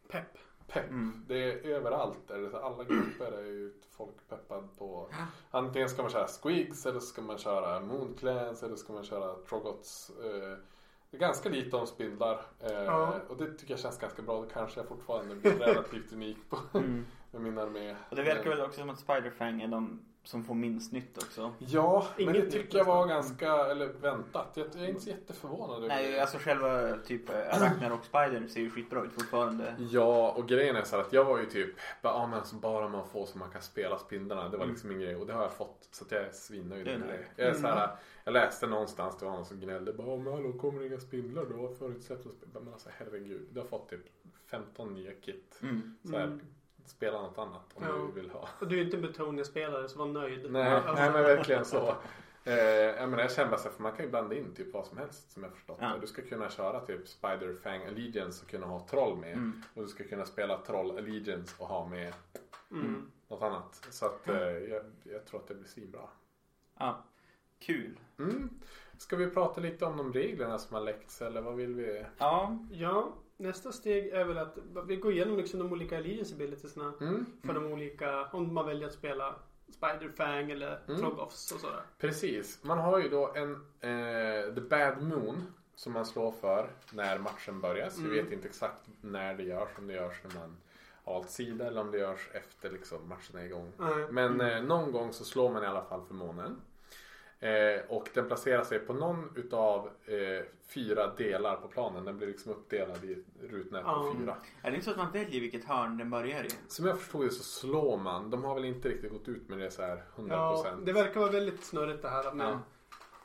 Pepp. pepp. Mm. Det är överallt. Är det alla grupper är ju folk peppad på. Antingen ska man köra Squigs eller ska man köra Moonclans eller ska man köra Trogots. Eh, det är ganska lite om spindlar. Eh, Ja. Och det tycker jag känns ganska bra. Då kanske jag fortfarande blir [laughs] relativt unik på, Mm. [laughs] med min armé. Och det verkar väl också som att Spiderfang är de som får minst nytt också. Ja, men Inget det nytt tycker jag var ganska, eller väntat. Jag, jag är inte så jätteförvånad över Nej, det. alltså själva typ [clears throat] Arachnar och Spider ser ju skitbra ut fortfarande. Ja, och grejen är så här att jag var ju typ bara, ja, men alltså bara man får så man kan spela spindlarna. Det var liksom min grej och det har jag fått. Så att jag är svinnöjd Det med det. Jag, är så här, Mm. Jag läste någonstans, det var någon som gnällde. Bara, men hallå, kommer det inga spindlar då? Varför har du inte släppt några spindlar? Men alltså herregud, du har fått typ 15 nya kit. Mm. Så här, Mm. spela något annat om Ja. du vill ha. Och du är inte en Betonia-spelare så var nöjd. Nej, Alltså, nej men verkligen så. Eh, jag, menar, jag känner så här, för man kan ju blanda in typ vad som helst som jag förstått Ja. Du ska kunna köra typ Spider Fang Allegiance och kunna ha troll med. Mm. Och du ska kunna spela troll Allegiance och ha med Mm. något annat. Så att eh, jag, jag tror att det blir svinbra. Ja. Kul. Mm. Ska vi prata lite om de reglerna som har läckts eller vad vill vi? Ja. Ja, nästa steg är väl att vi går igenom liksom de olika allegiance abilitiesna Mm. för de olika, om man väljer att spela Spider-Fang eller Mm. Trogoffs och sådär. Precis. Man har ju då en eh, The Bad Moon som man slår för när matchen börjar. Så Mm. vi vet inte exakt när det görs. Om det görs när man valt sida eller om det görs efter liksom, matchen är igång. Nej. Men eh, någon gång så slår man i alla fall för månen. Eh, och den placerar sig på någon utav eh, fyra delar på planen. Den blir liksom uppdelad i rutnät på Ja. fyra. Är det inte så att man väljer vilket hörn den börjar i? Som jag förstod det så slår man. De har väl inte riktigt gått ut med det så här 100%. Ja, det verkar vara väldigt snurrigt det här med Ja.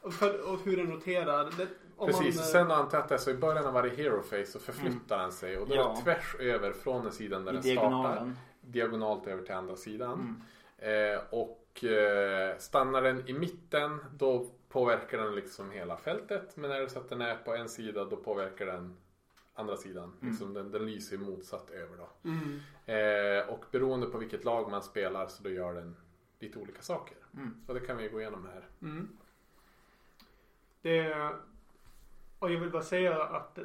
och, för, och hur den roterar. Det, om Precis, man, eh, sen antar jag att det är så i början av varje hero face så förflyttar den sig och då är Ja. det tvärs över från den sidan där I den startar. diagonalen. Diagonalt över till andra sidan. Mm. Eh, och eh, stannar den i mitten då påverkar den liksom hela fältet. Men är det så att den är på en sida då påverkar den andra sidan. Liksom den, den lyser motsatt över då. Mm. Eh, och beroende på vilket lag man spelar så då gör den lite olika saker. Mm. Och det kan vi gå igenom här. Mm. Det, och jag vill bara säga att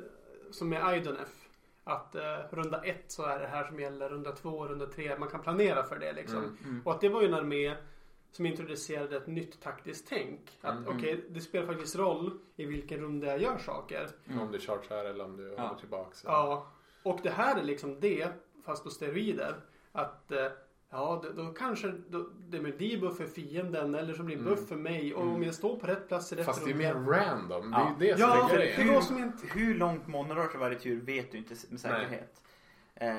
som med Idonef att eh, runda ett så är det här som gäller, runda två, runda tre. Man kan planera för det liksom. Mm. Mm. Och att det var ju en armé som introducerade ett nytt taktiskt tänk. Att Mm. okej, det spelar faktiskt roll i vilken runda jag gör saker. Mm. Om du chargear eller om du Ja. håller tillbaks. Ja, och det här är liksom det, fast på steroider. Att eh, ja, då, då kanske då, det blir debuff för fienden eller så blir det Mm. buff för mig. Och om jag står på rätt plats i rätt Fast det är mer random. Ja. Det är ju det som Ja, är grejen. inte... Hur långt månen rör sig varje tur vet du inte med säkerhet. Eh,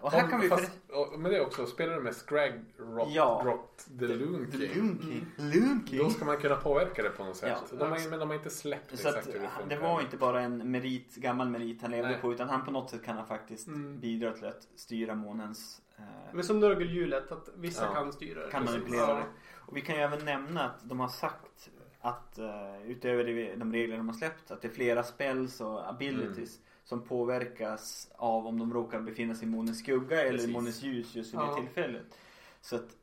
och här Om- kan vi... fast, och med det också, spelar du med Scrag Rot, Ja. Rot the Loon King. Då ska man kunna påverka det på något sätt. Ja. de har, men de har inte släppt Så att, exakt hur det funkar. det var inte bara en merit, gammal merit han levde Nej. på utan han på något sätt kan han faktiskt Mm. bidra till att styra månens eh, Men som Nörgelhjulet, att vissa Ja. kan styra det. kan manipulera det. Och vi kan ju även nämna att de har sagt att uh, utöver det, de regler de har släppt att det är flera spells och abilities Mm. Som påverkas av om de råkar befinna sig i månens skugga eller Precis. i månens ljus just vid Ja. det tillfället. Så att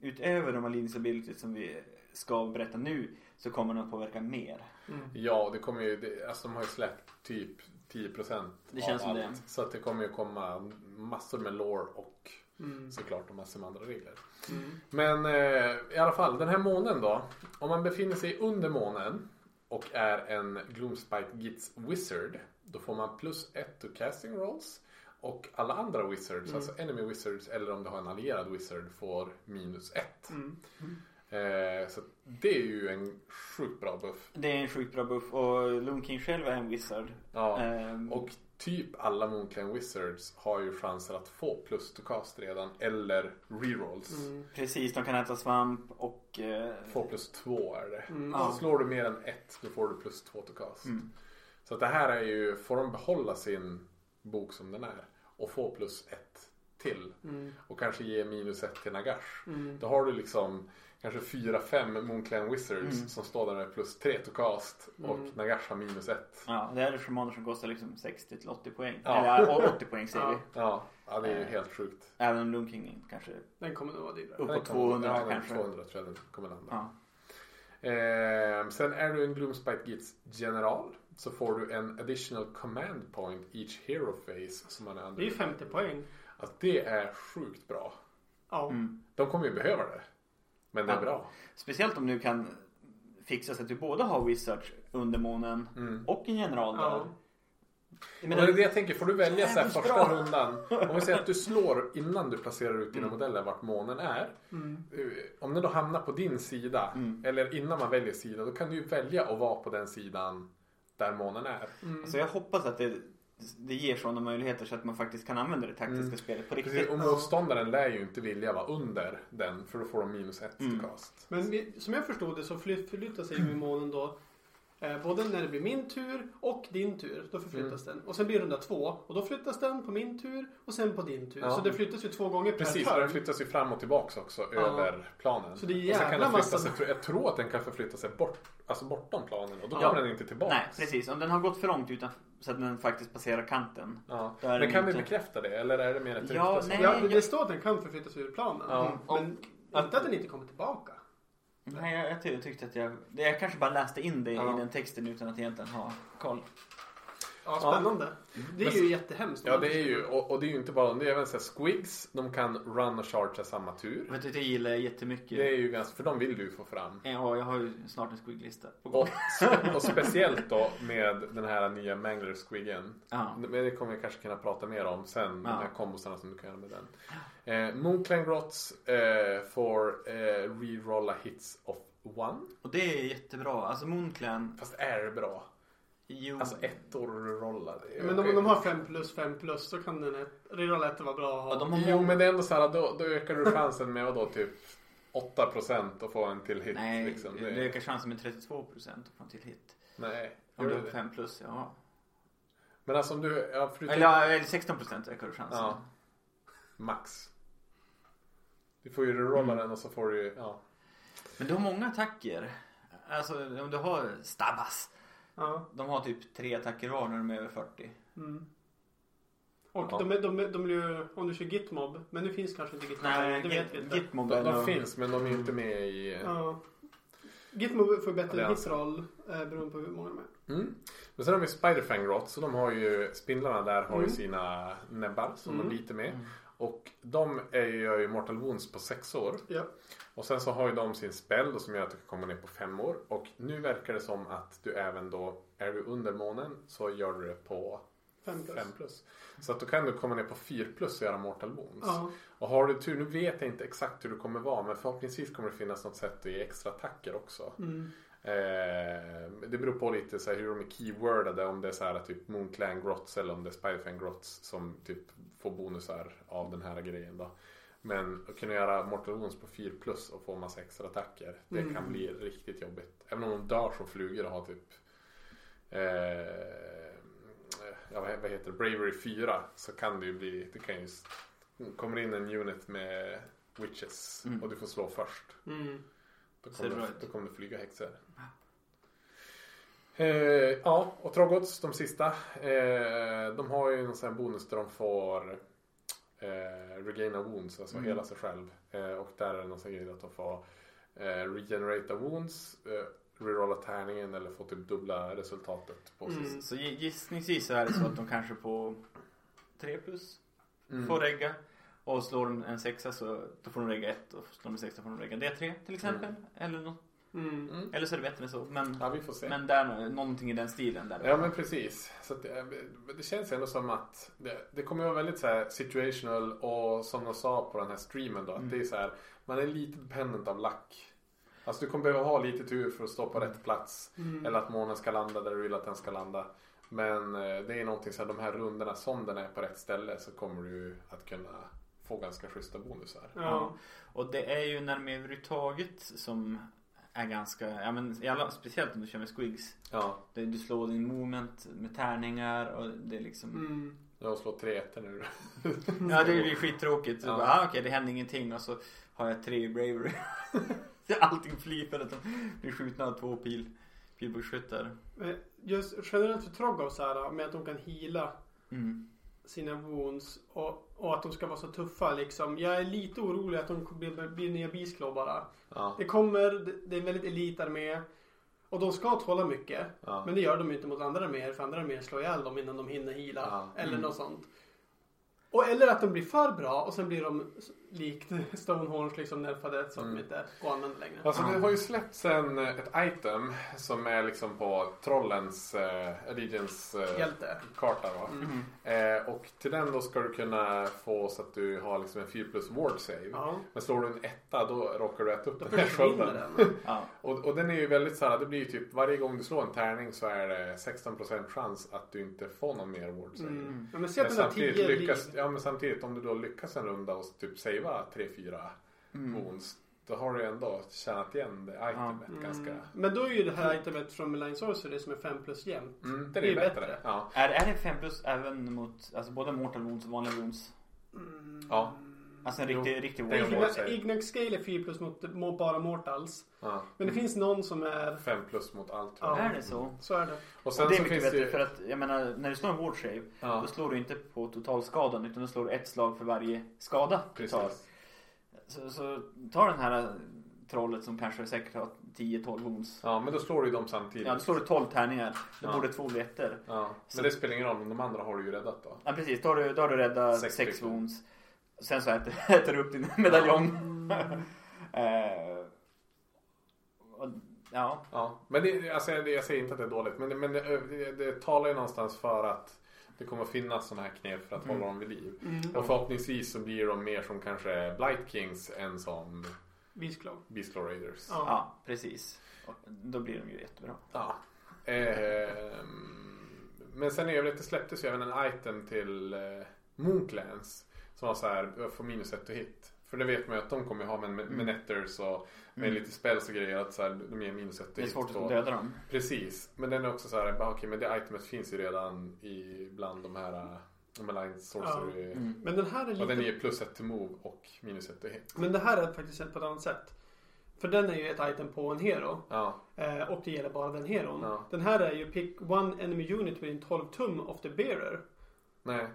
utöver de alliance abilities som vi ska berätta nu så kommer de att påverka mer. Mm. Ja, det kommer ju, det, alltså de har ju släppt typ 10% Det känns av som allt. det. Så att det kommer ju komma massor med lore och Mm. såklart och massor med andra regler. Mm. Men eh, i alla fall, den här månen då. Om man befinner sig under månen och är en Gloomspite Gits Wizard. Då får man plus ett to casting rolls. Och alla andra wizards, Mm. alltså enemy wizards eller om du har en allierad wizard får minus ett. Mm. Eh, så det är ju en sjukt bra buff. Det är en sjukt bra buff och Loon King själv är en wizard. Ja. Ehm, Och typ alla Moonclan Wizards har ju chanser att få plus to cast redan. Eller rerolls. Mm. Precis, de kan äta svamp och... eh, Två plus två är det. Mm. Så slår du mer än ett då får du plus två to cast. Mm. Så det här är ju, får de behålla sin bok som den är och få plus ett till Mm. och kanske ge minus ett till Nagash. Mm. Då har du liksom kanske fyra, fem Moonclan Wizards Mm. som står där med plus tre to cast och Mm. Nagash har minus ett. Ja, det här är shamaner som kostar liksom 60 till 80 poäng. Ja. Eller 80 poäng säger Ja. vi. [laughs] Ja, ja det är ju Eh. helt sjukt. Även om Loon King kanske Den kommer nog vara dyrare. Uppåt Den kommer- 200 ja, kanske. 200 tror jag den kommer landa. Ja. Ehm, sen är du en Gloomspite Gits general så får du en additional command point each hero phase som man är Det är ju 50 poäng. Alltså det är sjukt bra. Ja. Mm. De kommer ju behöva det. Men det är Ja. bra. Speciellt om du kan fixa så att du både har wizards under månen Mm. och en general där. Ja. Men det är det jag tänker, får du välja så här första bra. rundan. Om vi säger att du slår innan du placerar ut dina Mm. modeller vart månen är. Mm. Eh, Om den då hamnar på din sida, Mm. eller innan man väljer sida, då kan du ju välja att vara på den sidan där månen är. Mm. alltså jag hoppas att det, det ger sådana möjligheter så att man faktiskt kan använda det taktiska Mm. spelet på riktigt. Precis, och motståndaren lär ju inte vilja vara under den, för då får de minus ett Mm. cast. Men vi, som jag förstod det så fly- förflyttar sig ju månen då både när det blir min tur och din tur. Då förflyttas Mm. den. Och sen blir det runda två. Och då flyttas den på min tur och sen på din tur. Ja. Så det flyttas ju två gånger per Precis, för turn. den flyttas ju fram och tillbaks också Ja. över planen. Så det är och sen kan jävla den flytta sig, jag tror att den kan förflytta sig bort, alltså bortom planen och då Ja. kommer den inte tillbaks. Nej, precis. Om den har gått för långt utan, så att den faktiskt passerar kanten. Ja. Men kan vi inte- bekräfta det eller är det mer ett? Ja, nej. Ja, det- står att den kan förflyttas ur planen. Ja. Men inte att den inte kommer tillbaka. Nej, jag, jag ty- tyckte att jag... Jag kanske bara läste in det Ja. i den texten utan att egentligen ha koll. Ja, spännande. Det är Men- ju jättehemskt. Ja, det är ju, och, och det är ju inte bara det är även så här squigs. De kan run och chargea samma tur. Vet du, det gillar jag jättemycket. Det är ju ganska, för de vill du få fram. Ja, jag har ju snart en squig-lista på gång. Och, och speciellt då med den här nya Mangler squiggen. Ja. Men det kommer vi kanske kunna prata mer om sen. De Ja. här kombosarna som du kan göra med den. Eh, Moonclan Grots eh, får eh, rerolla hits of one. Och det är jättebra. Alltså Moonclan. Fast är det bra? Jo. Alltså ettor rolla. det är- Men om de har 5 plus 5 plus så kan den ett, redan ett vara bra att ha. Ja, de har Jo men det är ändå så här, då, då ökar du chansen med vadå typ 8% att få en till hit. Nej, liksom. det ökar chansen med 32% att få en till hit. Nej. Om du det har det? 5 plus, ja. Men alltså om du, ja, förutom, Eller ja, eller 16% ökar du chansen. Ja. max. Du får ju rolla Mm. den och så får du ju, ja. Men du har många attacker. Alltså om du har Stabas. Ja. De har typ tre attacker var när de är över 40. Mm. Och Ja. de, är- de, är- de blir ju, om du kör gitmob, men nu finns kanske inte gitmob Nej, det vet vi inte. Gitmob De, är de finns men de är inte med i... Ja. Gitmob får bättre hitroll eh, beroende på hur många de är. Mm. Men sen har vi Spiderfang Rot, så de har ju, spindlarna där har ju Mm. sina näbbar som Mm. de biter med. Och de är ju, gör ju Mortal Wounds på sex år. Ja. Och sen så har ju de sin spell som gör att du kan komma ner på fem år. Och nu verkar det som att du även då, är du under månen så gör du det på 5 plus. 5 plus. Så att då kan du komma ner på 4 plus och göra Mortal Wounds. Ja. Och har du tur, nu vet jag inte exakt hur det kommer vara men förhoppningsvis kommer det finnas något sätt att ge extra attacker också. Mm. Eh, det beror på lite så här, hur de är keywordade. Om det är så här typ Moonclan Grots eller om det är Spiderfang Grots som typ får bonusar av den här grejen då. Men att kunna göra Mortal Wounds på 4 plus och få massa extra attacker. Det Mm. kan bli riktigt jobbigt. Även om de dör som flugor och har typ eh, ja, vad heter det? Bravery 4 så kan det ju bli, det kan ju kommer in en unit med witches Mm. och du får slå först. Mm. Då kommer, det, då kommer det flyga häxor. Eh, ja, och Troggots, de sista. Eh, de har ju någon sån här bonus där de får eh, regaina wounds, alltså Mm. hela sig själv. Eh, och där är det någon sån grej att de får eh, regenerata wounds, eh, rerolla tärningen eller få typ dubbla resultatet på Mm. Så gi- gissningsvis så är det så att de kanske på 3 plus Mm. får regga. Och slår de en sexa så då får de regga 1 och slår de en sexa får de regga D3 till exempel. Eller, något. Mm. Mm. eller så är det bättre än så. Men, Ja, vi får se. men där, någonting i den stilen. Där. Ja men precis. Så att det, det känns ändå som att det, det kommer att vara väldigt så här situational och som de sa på den här streamen då. Att Mm. det är så här, man är lite dependent av luck. Alltså du kommer behöva ha lite tur för att stå på rätt plats. Mm. Eller att månen ska landa där du vill att den ska landa. Men eh, det är någonting så här, de här rundorna som den är på rätt ställe så kommer du att kunna få ganska schyssta bonusar. Ja. Och det är ju när de är överhuvudtaget som är ganska, ja men i alla, speciellt om du kör med squigs. Ja, Det, du slår din moment med tärningar och det är liksom Mm. jag slår tre ettor nu. [laughs] Ja det blir skittråkigt. Så Ja. bara, ah, okej det händer ingenting och så har jag tre i bravery. [laughs] Allting flyr för att de blir skjutna av två pil, pilbågsskyttar. Eh, Just generellt för Troggoth så här med att de kan heala Mm. Sina wounds och, och att de ska vara så tuffa liksom. Jag är lite orolig att de blir, blir nya Beastclaw bara. Ja, Det kommer, det, är en väldigt elitarmé. Och de ska tåla mycket. ja. Men det gör de ju inte mot andra arméer för andra arméer slår ihjäl dem innan de hinner heala. Ja. Eller Mm. något sånt. Och, eller att de blir för bra och sen blir de likt [laughs] Stonehorns liksom så att Mm. inte går att använda längre. Alltså det har ju släppts en, ett item som är liksom på trollens eh, Allegiance eh, Hjälte. karta va? Mm. Eh, och till den då ska du kunna få så att du har liksom en 4 plus ward save. Ja, Men slår du en etta då råkar du äta upp då den här skölden. [laughs] Ja. Och, och den är ju väldigt så här, det blir ju typ varje gång du slår en tärning så är det 16% chans att du inte får någon mer ward save. Mm. Men Men har samtidigt, 10 liv. lyckas, ja, men samtidigt om du då lyckas en runda och typ savea 3-4 Mm. wounds. Då har du ändå tjänat igen det itemet Mm. ganska. Men då är ju det här itemet från Malign Sorcery som är 5 plus jämnt. Mm, Det det är är bättre. bättre. Ja. Är, är det 5 plus även mot alltså både mortal wounds och vanliga wounds? Mm. Ja. Alltså en Jo. riktig, riktig. Igna- Ignax Scale är 4 plus mot, mot bara Mortals. ja. Men det finns någon som är... 5 plus mot allt. Ja. Är det så? Så är det. Och sen det är så mycket bättre ju... för att jag menar när du slår en ward save Ja, då slår du inte på totalskadan utan du slår ett slag för varje skada du tar. precis. Så, så ta den här trollet som kanske säkert har 10-12 wounds. Ja, men då slår du ju dem samtidigt. Ja, då slår du 12 tärningar. Då Ja. borde två bli ettor. Ja, Så- Men det spelar ingen roll, men de andra har du ju räddat då. Ja precis, då har du, då har du räddat Sex 6 stycken. Sen så äter, [laughs] äter du upp din medaljong. Mm. [laughs] Eh, och, ja, Ja, men det, alltså, jag, jag säger inte att det är dåligt. Men, det- men det, det, det talar ju någonstans för att det kommer finnas sådana här knep för att Mm. hålla dem vid liv. Mm. Och förhoppningsvis så blir de mer som kanske Blight Kings än som Beastclaw. Beastlaw Raiders. Ja. ja precis. Och då blir de ju jättebra. Ja. Ehm, men sen i övrigt det släpptes ju även en item till eh, Moonclans. Som var så här, få minus ett och hit. För det vet man ju att de kommer ha med, med, med Mm. netters och med Mm. lite spells och grejer. Att så här, de ger minus ett och Det är hit. svårt att döda dem. Precis. Men den är också så här, bara, okej men det itemet finns ju redan i bland de här Malign Sorcery. Mm. Men den här är Och den lite... ger plus ett till move och minus ett till hit. Men det här är faktiskt sett på ett annat sätt. För den är ju ett item på en hero. Ja, Eh, och det gäller bara den heron. Ja. Den här är ju pick one enemy unit within 12 tum of the bearer. nej.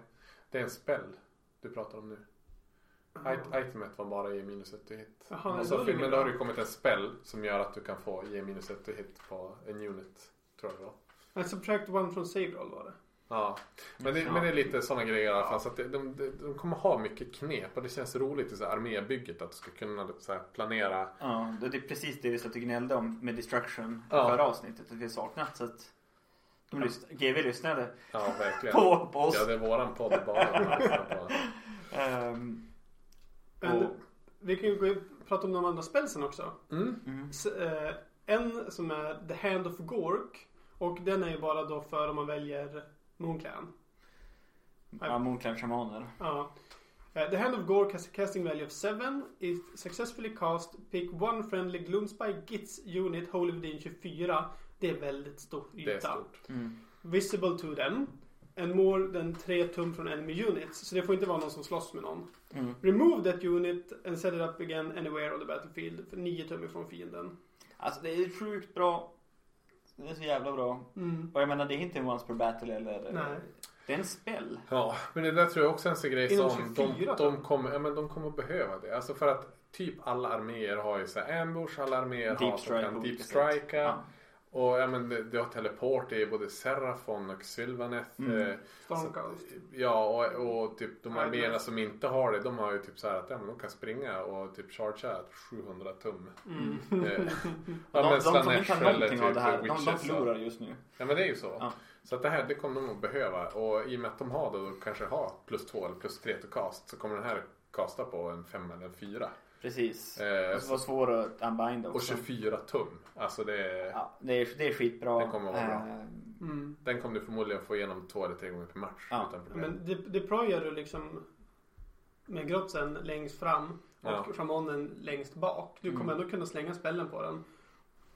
Det är en spell du pratar om nu. It- itemet var bara ge minus ett till hit. Jaha, är så, det men då har det kommit en spell som gör att du kan få ge minus ett till hit på en unit. Tror jag det var. Subtract one från save roll var det. Ja, men det, Ja. men det är lite sådana grejer i alla fall. Så att det, de, de, de kommer ha mycket knep och det känns roligt i så här armébygget att du ska kunna så här, planera. Ja, det är precis det vi satt och gnällde om med destruction Ja. förra avsnittet. Att vi saknat. Så att de lys- GV lyssnade Ja, verkligen. på, på oss. Ja, det är våran podd bara. [laughs] på. Ehm, och, vi kan ju gå in och prata om de andra spelsen också. Mm. mm, S- eh, en som är The Hand of Gork. Och den är ju bara då för om man väljer Moonclan. ja, Moonclan shamaner. Ja. Eh, The Hand of Gork has a casting value of 7. If successfully cast, pick one friendly Gloomspy Gits unit wholly within 24. Det är väldigt stor yta. Det är stort. Mm. Visible to them. And more than 3 tum från enemy units. Så det får inte vara någon som slåss med någon. Mm. Remove that unit and set it up again anywhere on the battlefield. För 9 tum ifrån fienden. Alltså det är sjukt bra. Det är så jävla bra. Mm. Och jag menar det är inte en once per battle eller... Nej. Det är en spell. Ja, men det där tror jag också är en sån grej som 24 de, de, kommer, ja, men de kommer att behöva det. Alltså för att typ alla arméer har ju så här ambush, alla arméer har Deep som strike. kan deep strika. Ja. Och ja, men det, det har teleport, är både Serafon och Sylvaneth. Mm. Eh, Stormcast. Ja, och, och typ de arméerna som inte har det, de har ju typ så här att ja, men de kan springa och typ chargea 700 tum. Mm. Eh, [laughs] De, ja, de men som inte har någonting av det här, de, de förlorar just nu. Ja men det är ju så. Ja. Så att det här det kommer de att behöva och i och med att de har då kanske har plus två eller plus tre till cast så kommer den här kasta på en fem eller en fyra. Precis. Eh, och så var svår att unbinda Och också. 24 tum. Alltså det är, Ja, det är, det är skitbra. Det kommer att vara bra. Eh, Mm. den kommer du förmodligen få igenom två eller tre gånger per match Ja. utan problem. Men det, det projar du liksom med grotsen längst fram och Ja. shamanen längst bak. Du kommer Mm. ändå kunna slänga spällen på den.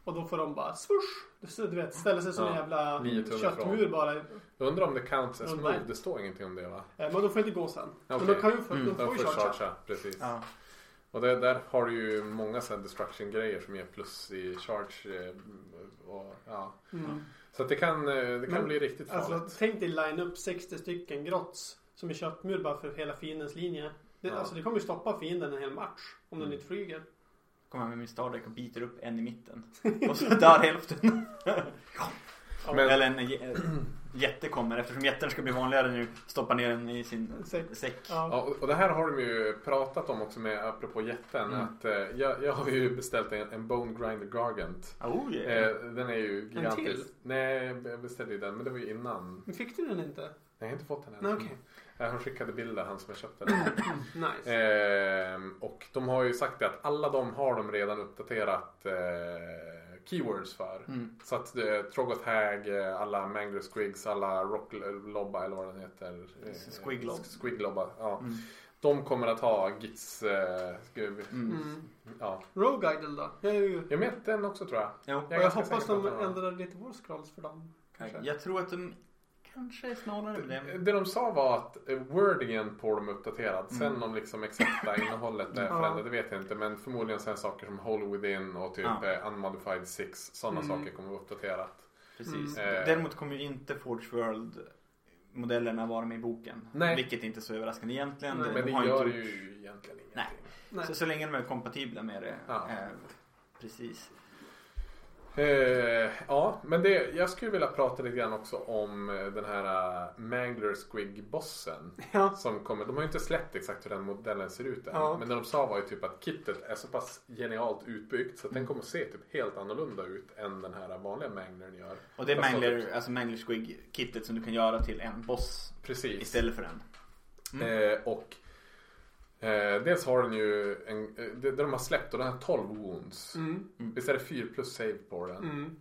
Och då får de bara swoosh! Du vet, ställa sig som en Ja, jävla nio tum köttmur ifrån. bara. Jag undrar om det counts as move. Det står ingenting om det va? Eh, Men de får inte gå sen. Men Okej. de kan ju få, Mm. de De får ju får chargea. chargea, precis. ja. Och det, där har du ju många så här destruction grejer som ger plus i charge. eh, Och, ja. Mm. Så att det kan, eh, det kan Men, bli riktigt farligt. Alltså tänk dig line upp 60 stycken grotts som är köttmur bara för hela fiendens linje. Det, Ja. Alltså det kommer ju stoppa fienden en hel match. Om den Mm. inte flyger. Kommer med min stardeck och biter upp en i mitten. [laughs] Och så dör hälften. Men- Eller en jä- [clears throat] jätte kommer eftersom jätten ska bli vanligare nu. Stoppa ner den i sin Säck. säck. Ja. Ja, och- det här har de ju pratat om också med apropå jätten. Mm. Att, eh, jag, jag har ju beställt en, en Bone Grinder Gargant. Oh yeah. Eh, den är ju gigantisk. till? Nej, jag beställde ju den men det var ju innan. Men fick du den inte? Nej, jag har inte fått den än. Nej, okej. Eh, Han skickade bilder, han som jag köpte den. [clears throat] Nice. Ehm, och de har ju sagt det att alla de har de redan uppdaterat eh, keywords för. Mm. Så att eh, Trogoth Hag, eh, alla Mangler Squigs, alla Rocklobba eller vad den heter. Eh, Squiglob. Squiglobba, ja. Mm. De kommer att ha Gits, eh, Mm. Mm. ja. Rogue Idol då? Jag, ju, Jag vet den också tror jag. Och är jag ganska hoppas de ändrar lite War Scrolls för dem. Kanske. Jag tror att de kanske snarare det. Det de sa var att wordingen på dem uppdaterad. Sen Mm. om liksom exakta innehållet är förändrat, det vet jag inte. Men förmodligen sen saker som Hole Within och typ Ja. eh, Unmodified Six. Sådana Mm. saker kommer uppdaterat. Precis. Mm. Däremot kommer ju inte Forge World modellerna vara med i boken. Nej. Vilket inte är så överraskande egentligen. Nej. De Men det har gör inte ju egentligen ingenting. Nej. Nej. Så, så länge de är kompatibla med det. Ja. Eh, Precis. Eh, ja, men det, jag skulle vilja prata lite grann också om eh, den här uh, Mangler Squig-bossen. Ja. Som kommer, de har ju inte släppt exakt hur den modellen ser ut än. Ja. Men det de sa var ju typ att kittet är så pass genialt utbyggt så att den kommer att se typ helt annorlunda ut än den här vanliga Manglern gör. Och det är Mangler, typ- alltså Mangler Squig-kittet som du kan göra till en boss Precis. istället för en. Eh, och eh, dels har den ju en, eh, det, det de har släppt och den har 12 wounds. Mm. Visst är det 4 plus save på den? Mm.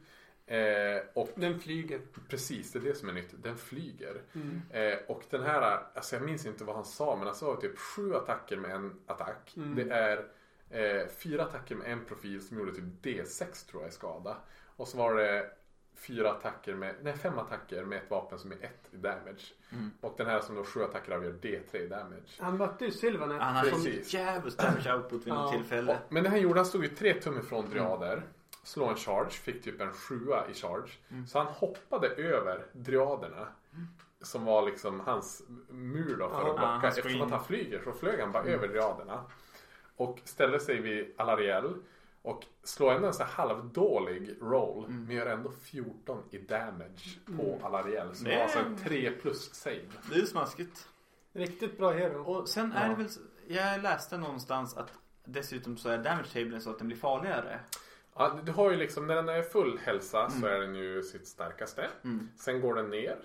Eh, och Den flyger. precis, det är det som är nytt. Den flyger. Mm. Eh, och den här, alltså jag minns inte vad han sa men han sa typ sju attacker med en attack. Mm. Det är eh, fyra attacker med en profil som gjorde typ D6 tror jag i skada. Och så var det fyra attacker med, nej fem attacker med ett vapen som är ett i damage. Mm. Och den här som då sju attacker av gör D3 i damage. Han mötte ju Sylvanet. Han hade Precis. djävulskt damage output vid något Ja. tillfälle. Och, men det han gjorde, han stod ju tre tum ifrån Driader. Slå en charge, fick typ en sjua i charge. Så han hoppade över Driaderna. Som var liksom hans mur då för Ja, att blocka. hans Eftersom att han flyger så flög han bara över Driaderna. Och ställde sig vid Alariel. Och slår ändå en så här halvdålig roll. Men gör ändå 14 i damage på Alariel. Som är- alltså en 3 plus save. Det är smaskigt. Riktigt bra hero. Och sen är det väl, jag läste någonstans att dessutom så är damage tablen så att den blir farligare. Ja, du har ju liksom, när den är full hälsa så är den ju sitt starkaste. Mm. Sen går den ner.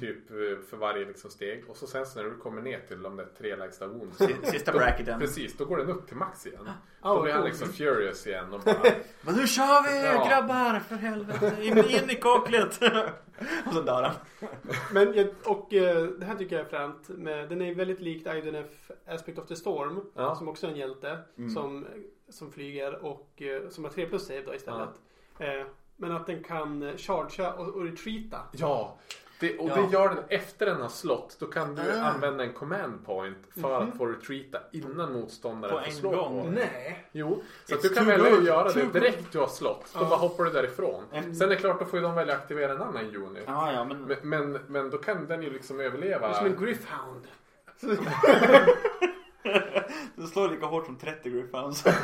Typ eh, för varje liksom steg. Och så sen så när du kommer ner till de där tre lägsta wounds. Si- Sista då, bracketen. Precis, då går den upp till max igen. Ja, Då vad blir han liksom furious igen och bara [laughs] Men nu kör vi Ja. grabbar för helvete. In, in i kaklet. [laughs] och så dör han. [laughs] Men jag, och eh, det här tycker jag är fränt. Med, den är väldigt likt IDNF Aspect of the Storm. Ja. Som också är en hjälte. Mm. Som, som flyger och eh, som har 3 plus save då istället. Eh, men att den kan chargea och, och retreata. Ja. Det, och Ja. det gör den efter den har slått. Då kan du Ah. använda en command point för att få retreata innan motståndaren På får en slå gång. på. Nej. Jo, så du kan välja att göra det direkt du har slått. Då Ja. bara hoppar du därifrån. Mm. Sen är det klart, då får ju de välja att aktivera en annan unit. Ja, ja, men... Men, men, men då kan den ju liksom Det är överleva. som en Griffhound. [laughs] Det slår lika hårt som 30 Griffons. [laughs]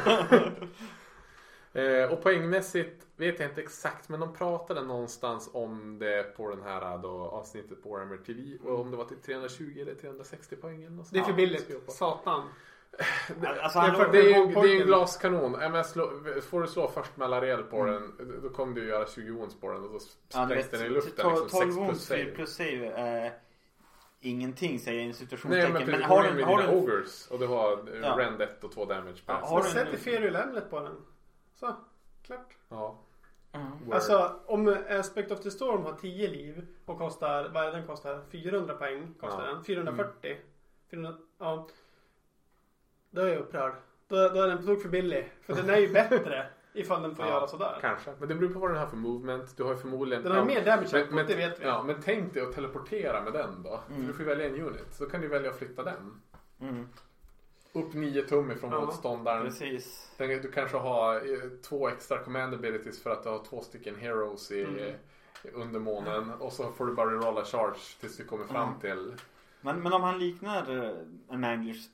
Eh, och poängmässigt vet jag inte exakt men de pratade någonstans om det på den här då, avsnittet på Warhammer TV. Och om det var till 320 eller 360 poäng eller något Det är sånt. för Ja, billigt. Satan. alltså, Det för- Det är ju det är en glaskanon. Ja, slå, får du slå först med Lariel på den då kommer du göra 20 wounds på den och så ja, du sprängs vet, den i luften. 12 Liksom, 6 plus wounds, 4 save. är ingenting säger jag i Nej situationstecken. men, men, men har har du med har dina du ogres och du har eh, Ja. rend 1 och 2 damage per Ja, ja, har du- Sätt Ethereal Emlet på den. Så. Klart. ja. Word. Alltså om Aspect of the Storm har 10 liv och kostar, vad är den kostar? 400 poäng kostar Ja. den. 440. 400, ja. Då är jag upprörd. Då, då är den på tok för billig. För den är ju [laughs] bättre ifall den får Ja, göra sådär. Kanske. Men det beror på vad den har för movement. Du har ju förmodligen... Den har ja, mer damage men, men, det vet vi. Ja, men tänk dig att teleportera med den då. För Mm. du får välja en unit. Så kan du välja att flytta den. Mm, Upp 9 tum ifrån Ja, motståndaren. precis. Den, du kanske har eh, två extra command abilities för att du har två stycken heroes i, Mm. under månen. Och så får du bara rolla charge tills du kommer fram Mm. till... Men, men om han liknar eh, en Manglers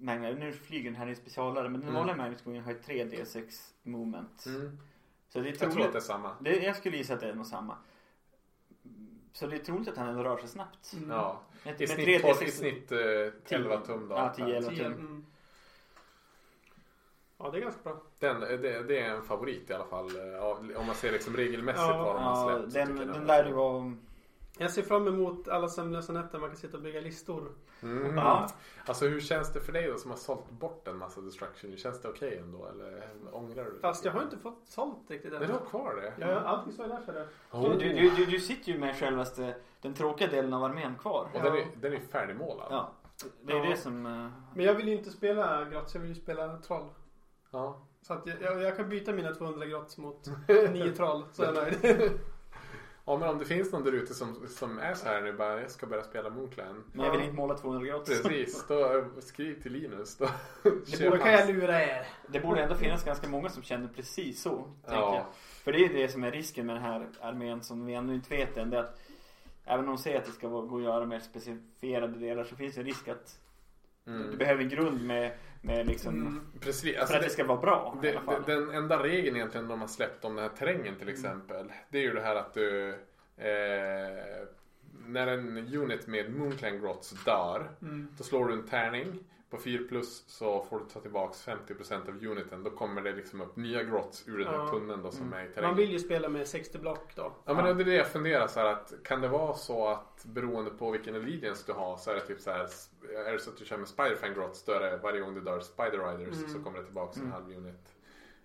Mangler, nu flyger den här i specialare men den Mm. vanliga Manglers har ju 3 D6 i movement. Mm. Så det är Jag tror att troligt, det är samma. det, jag skulle gissa att det är nog samma. Så det är troligt att han rör sig snabbt. Mm. Ja. Med, I med snitt, 3 tolv- i D6 snitt eh, 11 tum då. Ja, 10, 11 10, tum. mm. Ja, det är ganska bra. Den, det, det är en favorit i alla fall. eh, Om man ser liksom regelmässigt Ja, vad de har Ja, släppt. så den, den är lär ju vara... Jag ser fram emot alla sömnlösa nätter man kan sitta och bygga listor. Mm. Ja. Alltså hur känns det för dig då som har sålt bort en massa destruction? Känns det okej ändå eller ångrar du dig? Fast jag har inte fått sålt riktigt än. Men du har kvar det? Ja, allting står ju där för det. Oh. Du, du, du, du sitter ju med självaste, den tråkiga delen av armén kvar. Och den är, den är färdigmålad. Ja. Det är Ja. det som... eh, Men jag vill ju inte spela grotts, jag vill ju spela troll. Ja. Så att jag, jag, jag kan byta mina 200 grotts mot [laughs] 9 troll, så är jag nöjd. [laughs] ja men om det finns någon där ute som, som är så här nu bara jag ska börja spela Moonclan. Men jag vill inte måla 200 grader. Precis, då skriv till Linus. Då, [laughs] Det borde kan jag lura er. Det borde ändå finnas ganska många som känner precis så. Tänker jag. Ja, För det är det som är risken med den här armén som vi ännu inte vet än. Det är att även om de säger att det ska gå att göra mer specifierade delar så finns det en risk att Mm. Du behöver en grund med, med liksom, Mm. Precis. för Alltså att det det, ska vara bra i det, alla fall. den enda regeln egentligen de har släppt om den här terrängen till exempel. Det är ju det här att du eh, när en unit med Moonclan Grots dör Mm. Då slår du en tärning. På 4 plus så får du ta tillbaks 50% av uniten. Då kommer det liksom upp nya grots ur den här Ja. tunneln då som är i Man terrängen. vill ju spela med 60 block då. Ja men det är det jag funderar så här att kan det vara så att beroende på vilken allegiance du har så är det typ så här är det så att du kör med Spiderfang Grots då är det varje gång du dör Spider Riders Mm. så kommer det tillbaks en Mm. halv unit.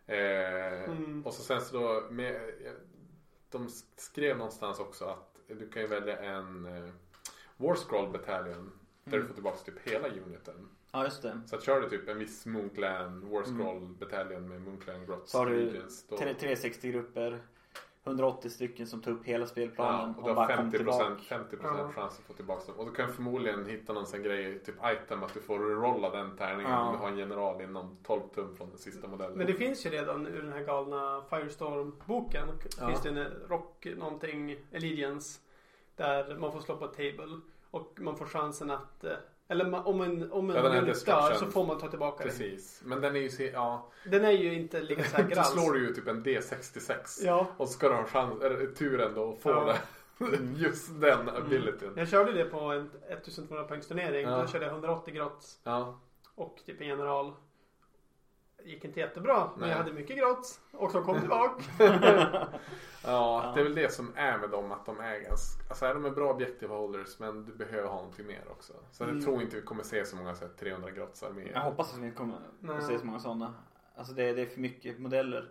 Eh, Mm. Och så sen så då med, de skrev någonstans också att du kan ju välja en eh, War Scroll Battalion där Mm. du får tillbaka typ hela uniten. Ja just det. Så att kör du typ en viss Moonclan War Scroll Battalion med Moonclan Grots Så har du Legions, då, Tre- 360 grupper. 180 stycken som tar upp hela ja, spelplanen och och du har kom 50%, tillbaka. 50 Ja. chans att få tillbaka dem. Och du kan förmodligen hitta någon sån grej, typ item, att du får rolla den tärningen Ja. om du har en general inom 12 tum från den sista modellen. Men det finns ju redan ur den här galna Firestorm-boken. Ja. Finns det en rock någonting, Allegiance. Där man får slå på table. Och man får chansen att eh, eller om en, om en Ja, unit dör så får man ta tillbaka den. Precis. Men den är ju, ja. Den är ju inte lika säker [laughs] Då alls. slår du ju typ en D66. Ja. Och så ska du ha chans, turen då att få Ja. det. [laughs] Just den abilityn. Jag körde det på en 1200 poängs turnering. Ja. Då körde jag 180 grots Ja. och typ en general. Gick inte jättebra men Nej. jag hade mycket grots och de kom tillbaka. [laughs] Ja, det är väl det som är med dem att de är ganska, alltså är de är bra objective holders men du behöver ha någonting mer också. Så Mm. jag tror inte vi kommer se så många så här 300 grotts arméer. Jag hoppas att vi kommer Nej. att se så många sådana. Alltså det, det är för mycket modeller.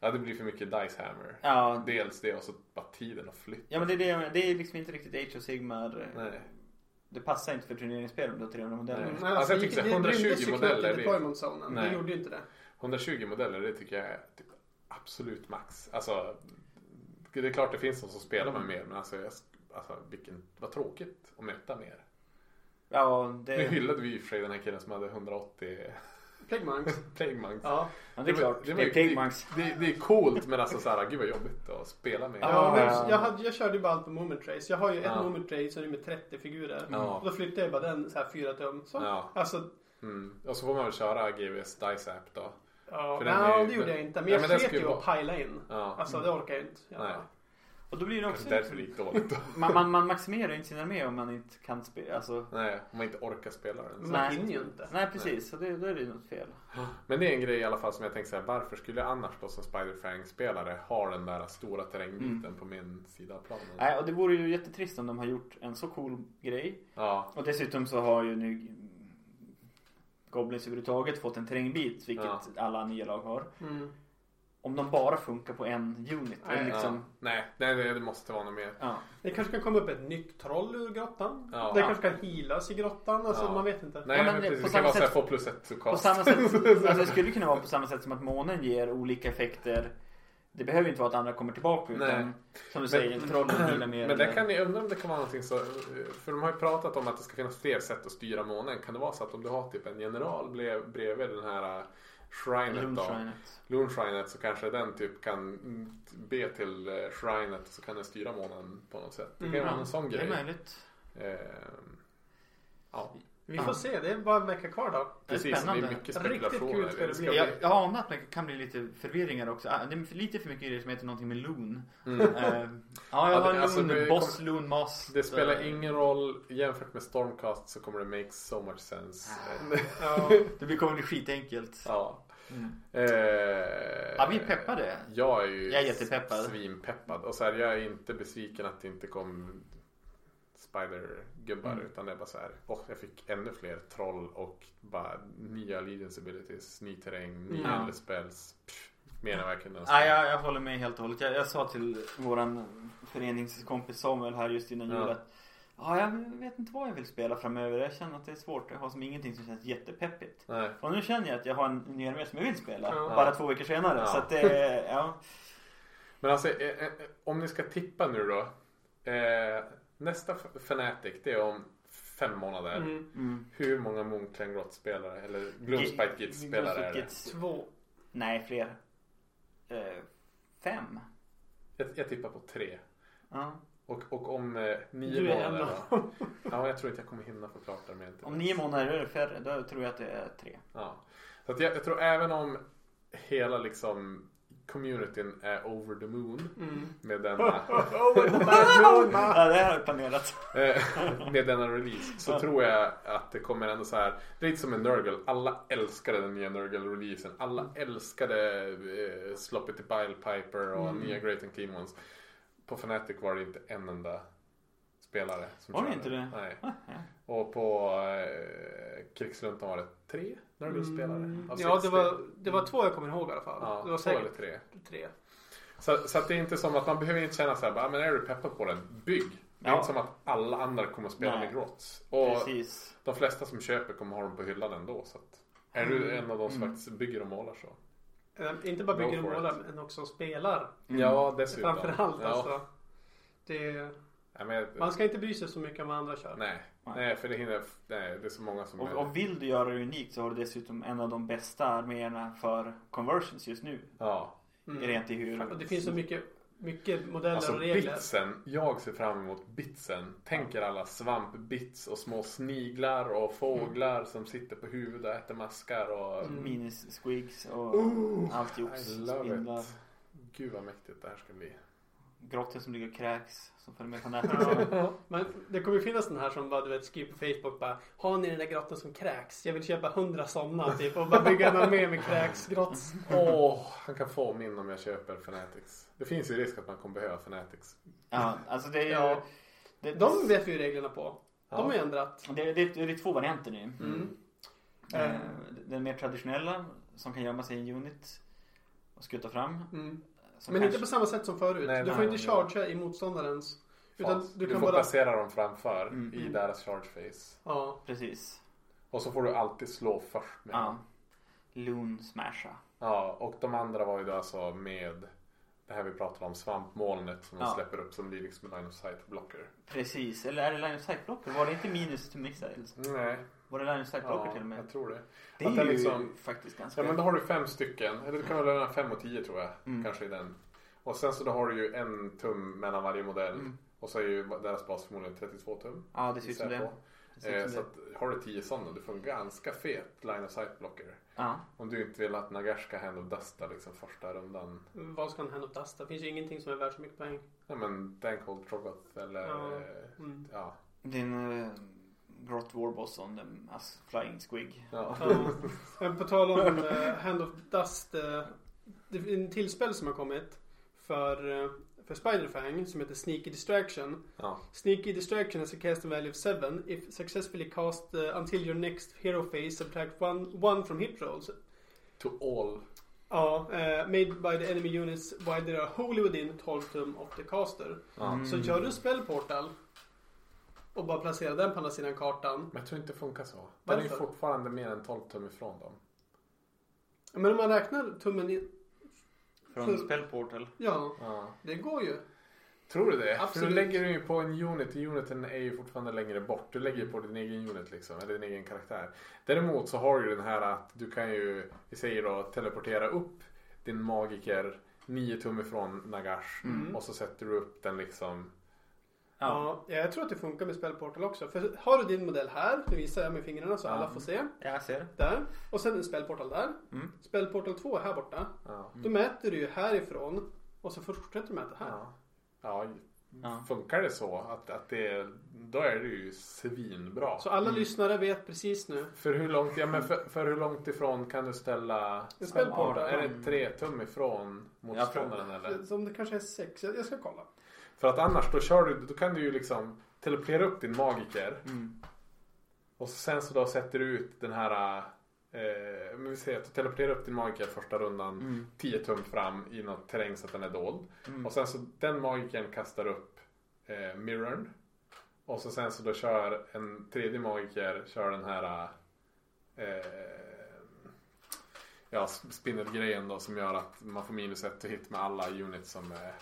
Ja, det blir för mycket Dice Hammer. Ja, Dels det och så bara tiden att flytta. ja men det är, det, det är liksom inte riktigt Age of Sigmar. Nej. Det passar inte för turneringsspel om du har 300 modeller. Nej. Nej, Alltså, jag det- tycker så här, det 120 rymdes ju knappt modeller, det- deployment zonen. Det Nej. gjorde ju inte det. 120 modeller det tycker jag är typ absolut max. Alltså, det är klart det finns de som spelar med mer men alltså, jag, alltså vilken, vad tråkigt att möta mer. Ja, Nu det, hyllade vi i och för sig den här killen som hade 180 Plague Monks. Plague Monks. Ja. ja, det är klart. Det, var- är Pigmonks. Det, det är coolt men alltså såhär, gud vad jobbigt att spela med. Ja, Ja, men ja. jag, hade, jag körde ju bara allt på Moment Trace. Jag har ju Ja. ett Moment Trace som är med 30 figurer. Ja. Och då flyttade jag bara den så här 4 tum. Så. Ja. Alltså, Mm. Och så får man väl köra GVs Dice App då. ja, För nej, ju- det gjorde jag inte. Men jag ska ju att pila in. Ja. Alltså det orkar jag inte. Jag Nej. Och då blir det också... Därför det gick dåligt då. Man, man, man maximerar inte sin armé om man inte kan spela. Alltså, Nej, om man inte orkar spela den. Så. man Nej. hinner ju inte. nej precis, så det, då är det ju något fel. Men det är en grej i alla fall som jag tänkte säga. Varför skulle jag annars då som Spider-Fang-spelare ha den där stora terrängbiten Mm. på min sida av planen? Nej, och det vore ju jättetrist om de har gjort en så cool grej. Ja, Och dessutom så har ju nu Goblins överhuvudtaget fått en terrängbit, vilket Ja. alla nya lag har. Mm. Om de bara funkar på en unit. Nej, liksom, ja. Nej, det, det måste vara något mer. ja. Det kanske kan komma upp ett nytt troll ur grottan. Ja. Det kanske kan healas i grottan. Alltså Ja. man vet inte. Nej, Ja, men men det- det kan samma vara sätt- få plus ett to På samma sätt, [laughs] alltså det skulle kunna vara på samma sätt som att månen ger olika effekter. Det behöver ju inte vara att andra kommer tillbaka utan Nej. som du säger, trollen healar mer. Men det eller- kan ni undra om det kan vara någonting så. För de har ju pratat om att det ska finnas fler sätt att styra månen. Kan det vara så att om du har typ en general bredvid den här shrinet då. Lunchrinet. Loon shrinet så kanske den typ kan be till äh, shrinet så kan den styra månen på något sätt. Det kan Mm, vara en sån Det är grej. möjligt. Eh, ja, Vi får Ja. se. Det är bara en vecka kvar då. Det är precis. Det är spännande. mycket Riktigt spekulationer. kul ska det bli. Jag, jag anar att det kan bli lite förvirringar också. Ah, Det är lite för mycket grejer som heter någonting med Loon. Mm. Eh, ja, jag Ja, har det- alltså, Loon, det Boss, kom- Loon, Moss. Det spelar Eh, ingen roll. Jämfört med Stormcast så kommer det make so much sense. Ah. Ja. [laughs] Det blir- kommer bli skitenkelt. ja. Mm. Eh, Ja, vi är peppade. Jag är ju Jag är jättepeppad. svinpeppad. Och så här, jag är inte besviken att det inte kom Spider-gubbar. Mm. Utan det är bara så här. Och jag fick ännu fler troll och bara nya allegiance abilities. Ny terräng, nya Ja. mm. spells. Pff, mer än verkligen. Ja, jag, jag håller med helt och hållet. Jag, jag sa till våran föreningskompis Samuel här just innan jul Ja. att Ja, jag vet inte vad jag vill spela framöver. Jag känner att det är svårt. Jag har som ingenting som känns jättepeppigt. Nej. Och nu känner jag att jag har en ny armé som jag vill spela. Ja. Bara två veckor senare. Ja. Så att det, [laughs] ja. Men alltså eh, eh, om ni ska tippa nu då. Eh, nästa Fnatic det är om fem månader. Mm. Mm. Hur många Moonclan Grot spelare eller Gloomspite Gits spelare är det? Två. Nej, fler. Eh, fem. Jag, jag tippar på tre. Ja. Och, och om eh, nio Du är en månader då? Ja, jag tror inte jag kommer hinna få klart det med Om nio månader är det färre, då tror jag att det är tre. Ja. Så att jag, jag tror även om hela liksom communityn är over the moon Mm. med denna, [laughs] [laughs] Ja, det har jag planerat. eh, med denna release så tror jag att det kommer ändå så här. Det är lite som en Nurgle. Alla älskade den nya Nurgle-releasen. Alla älskade eh, Sloppy to Pile Piper och Mm. nya Great and Clean Ones. På Fnatic var det inte en enda spelare som Var det inte det? Nej. Ah, ja. Och på eh, Krigsluntan var det tre Nurgle-spelare. Mm. av Ja, det 60. var, det var två jag kommer ihåg i alla fall. Ja, det var två eller tre. tre. Så, så att det är inte som att man behöver inte känna så här, bara, "Ah, men är du peppad på den, bygg. Det är Ja. inte som att alla andra kommer att spela Nej. med Grots. Och Precis. de flesta som köper kommer ha dem på hyllan ändå. Så att, är du en av de som Mm. faktiskt bygger och målar så. Eh, inte bara bygger och målar, men också spelar. Mm. Ja, dessutom. Framförallt ja. alltså. Det, Ja, men, man ska inte bry sig så mycket om vad andra kör. nej. Nej. nej, för det hinner, nej, det är så många som Och, är, och vill du göra det unikt så har du dessutom en av de bästa arméerna för conversions just nu. Ja. Mm. Rent i hur. Och det finns så mycket, mycket modeller Alltså och regler. bitsen, jag ser fram emot bitsen. Tänker alla svampbits och små sniglar och fåglar som sitter på huvudet och äter maskar och Mm. Minis squigs och Ooh. I love Spindlar. it. Gud vad mäktigt det här ska bli. Grottor som ligger och kräks. Som följer med på [laughs] nätet. Ja. Men det kommer ju finnas den här som bara du vet skriver på Facebook bara Har ni den där grottan som kräks? Jag vill köpa hundra sådana typ och bara bygga en armé med kräksgrotts. [laughs] Åh, han kan få min om jag köper Fanatics. Det finns ju risk att man kommer behöva Fanatics. Ja, alltså det är ju... Ja. Det, De vet vi ju reglerna på. De har ju ändrat. det, det, det är två varianter nu. Mm. Eh, Eh. Den mer traditionella som kan gömma sig i en unit och skutta fram. Mm. Som Men kanske- inte på samma sätt som förut. Nej, du får nej, inte ja. chargea i motståndarens. Utan Fas. du Du, får bara... placera dem framför Mm. i Mm. deras charge phase. Ja. Precis. Och så får du alltid slå först med Ja. Loon smasha. Ja, och de andra var ju då alltså med det här vi pratade om, svampmolnet som de Ja. släpper upp som blir liksom en line of sight blocker. Precis. Eller är det line of sight blocker? Var det inte minus to missiles? Nej, Var det line of sight blocker ja, till och med? jag tror det. Det är Att det ju liksom- faktiskt ganska... Ja men då har du fem stycken, eller du kan väl lämna fem och tio tror jag. Mm. Kanske i den. Och sen så då har du ju en tum mellan varje modell. Mm. Och så är ju deras bas förmodligen 32 tum. Ja, det ser ut som det. Eh, så att har du 10 sådana, du får en ganska fet line of sight blocker. Ja. Om du inte vill att Nagash ska handle dusta liksom första rundan. Vad ska han hand upp Det finns ju ingenting som är värt så mycket poäng. Ja men Dankhold Trogoth eller Ja. eh, Mm. ja. Din uh, Grot Warboss on the as Flying Squig. ja. Ja. På tal om eh, Hand of Dust. eh, det är en till spel som har kommit för, eh, för Spiderfang som heter Sneaky Distraction. ja. Sneaky Distraction has a casting value of 7 if successfully cast uh, until your next hero phase subtract one, one from hit rolls. To all. Ja, eh, made by the enemy units while they are wholly within 12 tum of the caster. Mm. Så gör du spellportal och bara placerar den på andra sidan kartan. Men jag tror inte det funkar så. Den är ju Varför? fortfarande mer än 12 tum ifrån dem. Men om man räknar tummen i... Från För- Spellportal. Ja, Ja. det går ju. Tror du det? För Absolut. du lägger den ju på en unit. Uniten är ju fortfarande längre bort. Du lägger ju på din egen unit liksom. Eller din egen karaktär. Däremot så har du den här att du kan ju, vi säger då, teleportera upp din magiker 9 tum ifrån Nagash. Mm. Och så sätter du upp den liksom. Ja. Ja, jag tror att det funkar med spellportal också. För har du din modell här, nu visar jag med fingrarna så Ja. alla får se. Jag ser. Där. Och sen en spellportal där. Mm. Spellportal 2 här borta. Ja. Då mäter du ju härifrån och så fortsätter du mäta här. Ja. ja. Funkar det så att, att det då är det ju svinbra. Så alla lyssnare vet precis nu. För hur långt, ja, men för, för hur långt ifrån kan du ställa En spellportal. Är det tre tum ifrån motståndaren eller? Som det kanske är sex. Jag jag ska kolla. För att annars då kör du, då kan du ju liksom teleportera upp din magiker. Mm. Och så sen så då sätter du ut den här, eh, men vi säger att du teleporterar upp din magiker första rundan Mm. 10 tum fram i något terräng så att den är dold. Mm. Och sen så den magikern kastar upp eh, mirrorn. Och så sen så då kör en tredje magiker kör den här eh, ja, spindelgrejen då som gör att man får minus ett hit med alla units som är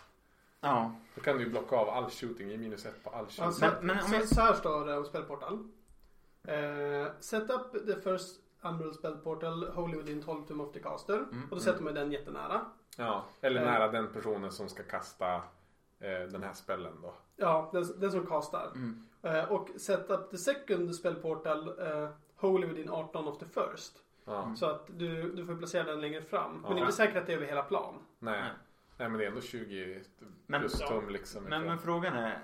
Ja. Då kan du ju blocka av all shooting, ge minus ett på all shooting. Alltså, Men- men om så, jag- så här står det om spellportal. Eh, set up the first Umbral spell portal wholly within 12 tum of the caster. Mm, och då sätter man den jättenära. Ja, eller Eh. nära den personen som ska kasta eh, den här spellen då. Ja, den, den som castar. Mm. Och set up the second spell portal uh, wholly within 18 of the first. Så att du, du får placera den längre fram. Men det är inte säkert att det är över hela plan. Nej. Nej. Men det är ändå 20 Men- plus Ja. tum liksom. Men, men frågan är.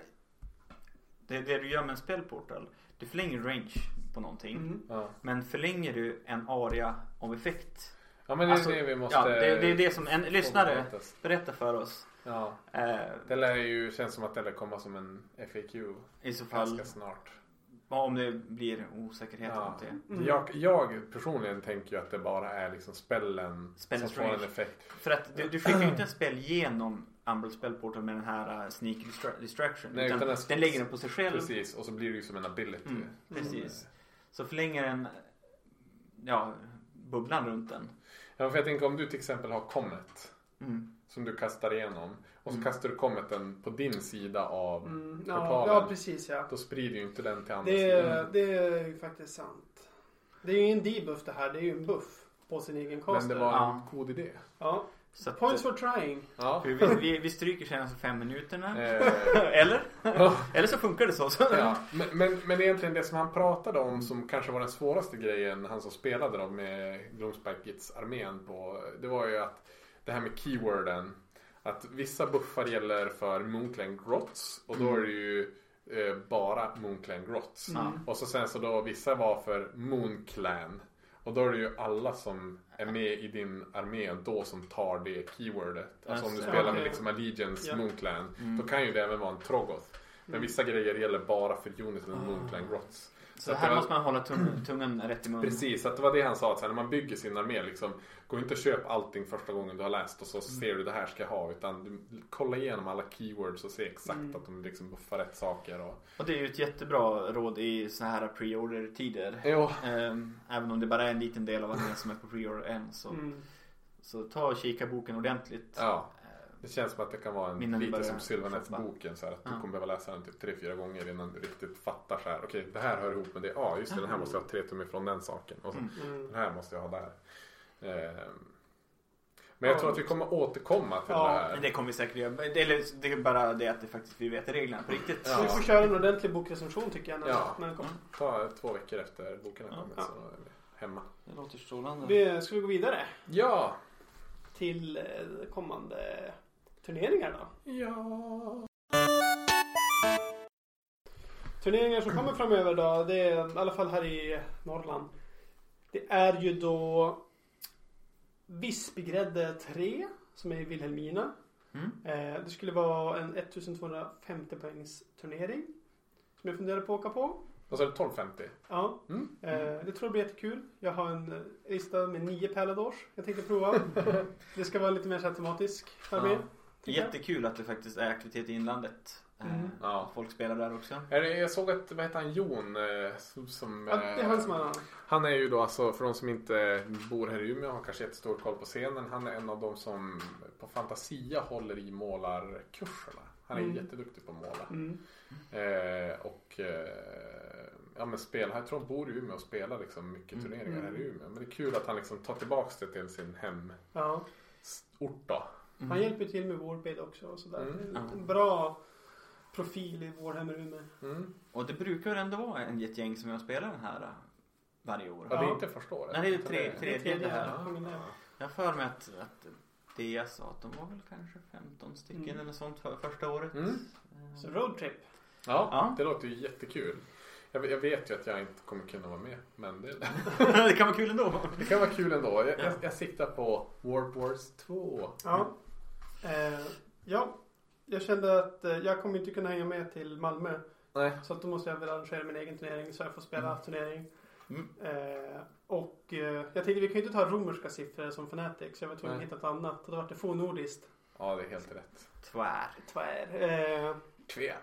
Det, det du gör med en spellportal. Du förlänger range på någonting. Mm. ja. Men förlänger du en aria av effekt. ja men det är Alltså, det vi måste... Ja, det, det är det som en lyssnare berättar för oss. Ja. Eh, Det lär ju, känns som att det lär komma som en FAQ I så fall. ganska snart. Om det blir osäkerhet Ja. runt det. Mm. Jag, jag personligen tänker ju att det bara är liksom spellen Spellens som får en effekt. För att du, du skickar ju inte en spel genom Umbral Spellportal med den här uh, Sneak distra- Distraction. Nej, utan utan den- den lägger den på sig själv. Precis, och så blir det ju som en ability. Mm, precis. Så förlänger den ja, bubblan runt den. Ja, för jag tänker om du till exempel har Comet Mm. Som du kastar igenom och så Mm. kastar du Cometen på din sida av Mm. Ja, portalen. ja, precis ja. Då sprider ju inte den till andra Det sidan. det är ju faktiskt sant. Det är ju ingen debuff det här. Det är ju en buff på sin egen caster. Men det var en Ja. god idé. Ja. Så att, Points for trying. Ja. vi, vi, vi, vi stryker senaste fem minuterna. Eh, [laughs] Eller? Eller så funkar det så. Ja, men, men, men egentligen det som han pratade om som kanske var den svåraste grejen, han som spelade då med Gloomspikets armén på, det var ju att det här med keyworden, att vissa buffar gäller för Moonclan Grots och då är det ju eh, bara Moonclan Grots. Ja. Och så sen så då vissa var för Moonclan. Och då är det ju alla som är med i din armé då som tar det keywordet. Alltså om du det. spelar med liksom Allegiance Ja. Moonclan. Mm. Då kan ju det även vara en Trogoth. Men vissa grejer gäller bara för Unity och Moonclan Grots. Så att här var- måste man hålla tung, tungan rätt i mun. Precis, att det var det han sa. Att så här, när man bygger sin armé, liksom, gå inte och köp allting första gången du har läst och så ser du det här ska jag ha. Utan du, kolla igenom alla keywords och se exakt Mm. att de liksom buffar rätt saker. Och... Och det är ju ett jättebra råd i så här pre-order-tider. Jo, Ehm, även om det bara är en liten del av armén som är på pre-order än. Så, Mm. så ta och kika boken ordentligt. ja. Det känns som att det kan vara en, du lite som Sylvanets-boken. Så här, att Ja. du kommer behöva läsa den typ tre, fyra gånger innan du riktigt fattar så här. Okej, det här hör ihop med det. Ja, just det. Den här måste jag ha tre tum ifrån den saken. Och så, Mm. Mm. Den här måste jag ha där. Ehm. Men jag tror att vi kommer återkomma till Ja, det här. Det kommer vi säkert göra. Eller det är bara det att det faktiskt, vi vet reglerna på riktigt. Ja. Vi får köra en ordentlig bokrecension tycker jag när, Ja. när den kommer. Ta två veckor efter boken har Ja. kommit Ja. så är vi hemma. Det låter strålande. Vi, ska vi gå vidare Ja! till eh, kommande turneringar då? Ja. Turneringar som kommer framöver då, det är i alla fall här i Norrland. Det är ju då Visbygrädde 3 som är i Vilhelmina. Mm. Eh, det skulle vara en 1250 poängs turnering. Som jag funderar på att åka på. Vad sa du? 1250? Ja, Mm. eh, det tror jag blir jättekul. Jag har en lista med nio Paladors jag tänkte prova. [laughs] det ska vara lite mer så här tematisk armé. Ja. Jättekul att det faktiskt är aktivitet i inlandet. Eh, Mm. Ja. Folk spelar där också. Är Jag såg att, vad heter han, Jon? eh, Som, Ja, det är han som har... Han är ju då alltså, för de som inte bor här i Umeå och har kanske jättestor koll på scenen. Han är en av de som på Fantasia håller i målarkurserna. Han är Mm. jätteduktig på att måla. Mm. Eh, och eh, ja, men spel, jag tror han bor i Umeå och spelar liksom mycket Mm. turneringar här i Mm. Umeå. Men det är kul att han liksom tar tillbaks det till sin hemort Ja. då. Mm. Han hjälper till med Warbid också och sådär. Mm. En- bra profil i Umeå. Mm. Och det brukar ändå vara en ett gäng som jag spelar den här eh, varje år. Ja, det är inte första året. Nej, det är tre- Tredje det här. Jag har för mig att, att det sa att de var väl kanske 15 stycken Mm. eller sånt för första året. Mm. Eh, Så roadtrip. Ja, Ja. det låter ju jättekul. Jag, jag vet ju att jag inte kommer kunna vara med. Men det, [laughs] det kan vara kul ändå. det kan vara kul ändå. Jag, jag, jag siktar på Warp Wars 2. Ja. Eh, ja. Jag kände att eh, jag kommer inte kunna hänga med till Malmö. Nej. Så att då måste jag väl arrangera min egen turnering så jag får spela Mm. turnering. Mm. Eh, och eh, jag tänkte vi kan ju inte ta romerska siffror som Fnatic så jag var tvungen att hitta ett annat. Och då var det fornordiskt. Ja, det är helt rätt. Tvär. Tvär. Eh, Tvär.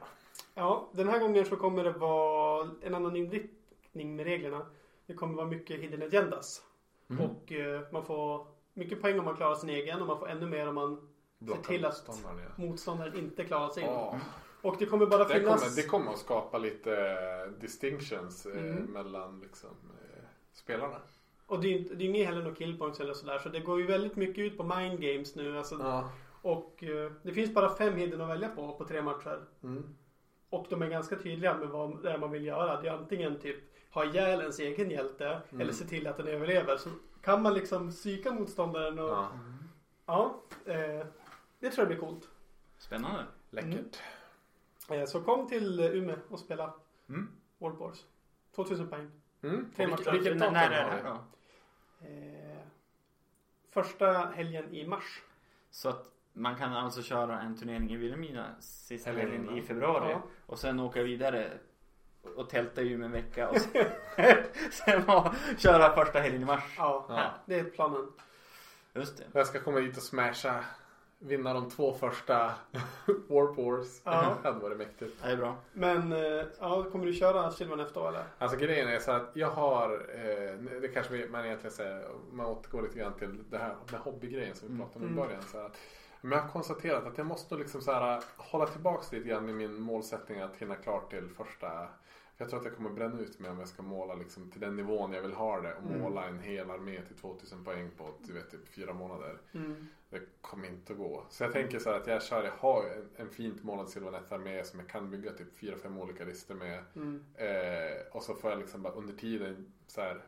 Ja, den här gången så kommer det vara en annan inriktning med reglerna. Det kommer vara mycket hidden agendas. Mm. Och eh, man får mycket poäng om man klarar sin egen och man får ännu mer om man Blocka till att- motståndaren, ja. motståndaren inte klarar sin. Ja. Och det kommer bara Det, finnas... kommer, det kommer att skapa lite eh, distinctions eh, Mm. mellan liksom, eh, spelarna. Och det är, inte- det är inget heller några killpoints eller sådär. Så det går ju väldigt mycket ut på mind games nu. Alltså, Ja. Och eh, det finns bara fem hidden att välja på på tre matcher. Mm. Och de är ganska tydliga med vad det är man vill göra. Det är antingen typ ha ihjäl ens egen hjälte Mm. eller se till att den överlever. Så kan man liksom psyka motståndaren och ja, Ja. eh, det tror jag blir coolt. Spännande. Läckert. Eh, så kom till eh, Umeå och spela Mm. World Wars. 2000 poäng. Mm. Tre Vilket, matcher. vilket datum är det här då? Eh, första helgen i mars. Så att man kan alltså köra en turnering i Vilhelmina sista Helgen i februari Ja. och sen åka vidare och tälta i Umeå en vecka och [laughs] sen, [laughs] sen ha- köra första helgen i mars. Ja, Ja. det är planen. Just det. Jag ska komma dit och smasha. Vinna de två första [laughs] Warp Wars. Ja. [laughs] det hade varit mäktigt. Det är bra. Men eh, ja, kommer du köra Sylvanef då eller? Alltså grejen är så att jag har, eh, det kanske man egentligen säger, man återgår lite grann till det här med hobbygrejen som vi Mm. pratade om i Mm. början. Så att, men jag har konstaterat att jag måste liksom så här, hålla tillbaks lite grann i min målsättning att hinna klart till första för jag tror att jag kommer bränna ut mig om jag ska måla liksom till den nivån jag vill ha det och Mm. måla en hel armé till 2000 poäng på du vet, typ fyra månader. Mm. Det kommer inte att gå. Så jag tänker så här att jag kör, jag har en, en fint målad Sylvaneth-armé som jag kan bygga typ fyra, fem olika listor med. Mm. Eh, och så får jag liksom bara under tiden så här,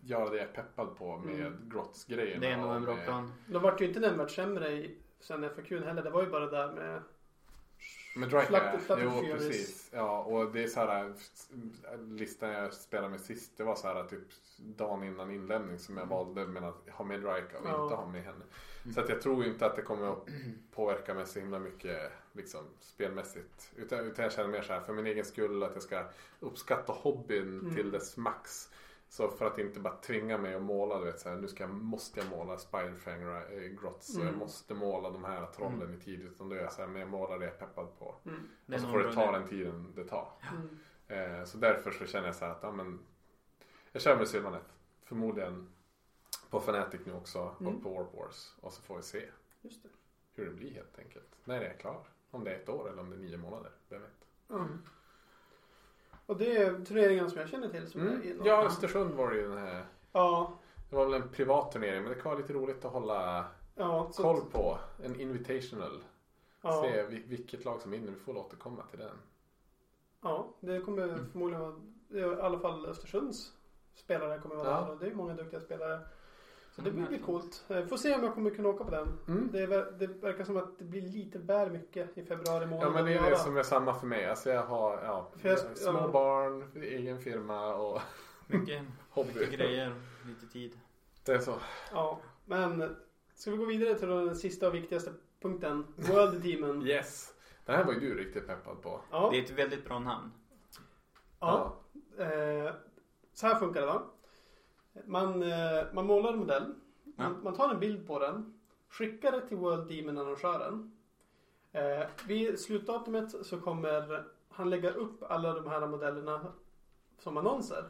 göra det jag är peppad på med Mm. grotts-grejerna. Det är nog en bra plan. Då vart ju inte nämnvärt sämre i sen FAQ heller. Det var ju bara det där med Med Dryka, Flutter- Flutter jo precis. Ja, och det är så här, listan jag spelade med sist, det var så här typ dagen innan inlämning som jag valde mellan att ha med Dryka och Ja. inte ha med henne. Så att jag tror inte att det kommer att påverka mig så himla mycket liksom, spelmässigt. Utan, utan jag känner mer så här för min egen skull att jag ska uppskatta hobbyn Mm. till dess max. Så för att inte bara tvinga mig att måla, du vet så här, nu ska jag, måste jag måla Spiderfang äh, Grotts och jag Mm. måste måla de här trollen i tid. Utan då är jag så här, men jag målar det jag är peppad på. mm. Och så får en det ta den tiden det tar. Mm. Eh, så därför så känner jag så här att, ja men. Jag kör med Sylvanet. Förmodligen på Fnatic nu också Mm. och på Warp Wars. Och så får vi se Just det. hur det blir helt enkelt. När det är klar. Om det är ett år eller om det är nio månader. Vem vet. Och det är turneringarna som jag känner till som är Mm. in- Ja, Östersund var det ju den här. ja, Det var väl en privat turnering men det kan vara lite roligt att hålla ja, så koll på. En invitational. ja, Se vi- vilket lag som vinner. Vi får återkomma till den. ja, det kommer Mm. förmodligen vara, är i alla fall Östersunds spelare kommer vara Ja. där och det är många duktiga spelare. Så det Mm, blir, verkligen. coolt. Eh, Får se om jag kommer kunna åka på den. Mm. Det, ver- det verkar som att det blir lite väl mycket i februari månad. Ja men det är det som är samma för mig. Alltså jag har ja, För jag- små ja. barn, egen firma och [laughs] Mycket, [laughs] hobby. mycket grejer, lite tid. Det är så. Ja, men ska vi gå vidare till den sista och viktigaste punkten. World Demon. [laughs] Yes. Den här var ju du riktigt peppad på. Ja, Det är ett väldigt bra namn. ja. Eh, så här funkar det va. Man, eh, man målar en modell. Man, Ja. man tar en bild på den. Skickar det till World Demon-arrangören. Eh, vid slutdatumet så kommer han lägga upp alla de här modellerna som annonser.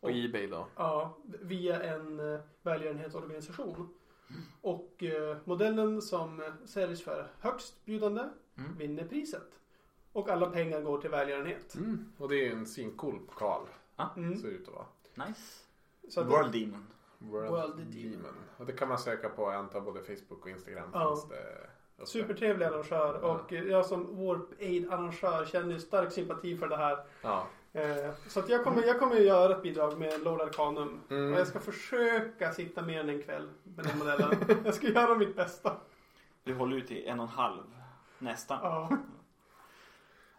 På Ebay då. Ja, via en eh, välgörenhetsorganisation. Och eh, modellen som säljs för högst bjudande Mm. vinner priset. Och alla pengar går till välgörenhet. Mm. Och det är en svincool pokal. Mm. Ser ut att vara. Nice. Så att World Demon. World, World Demon. Demon. Och det kan man söka på, jag antar både Facebook och Instagram. Ja. Finns det uppe. Supertrevlig arrangör Ja. och jag som Warp Aid arrangör känner ju stark sympati för det här. Ja. Eh, Så att jag kommer, jag kommer göra ett bidrag med Lord Arcanum. Mm. Och jag ska försöka sitta mer än en kväll med den modellen. [laughs] jag ska göra mitt bästa. Du håller ut i en och en halv. Nästan. Ja.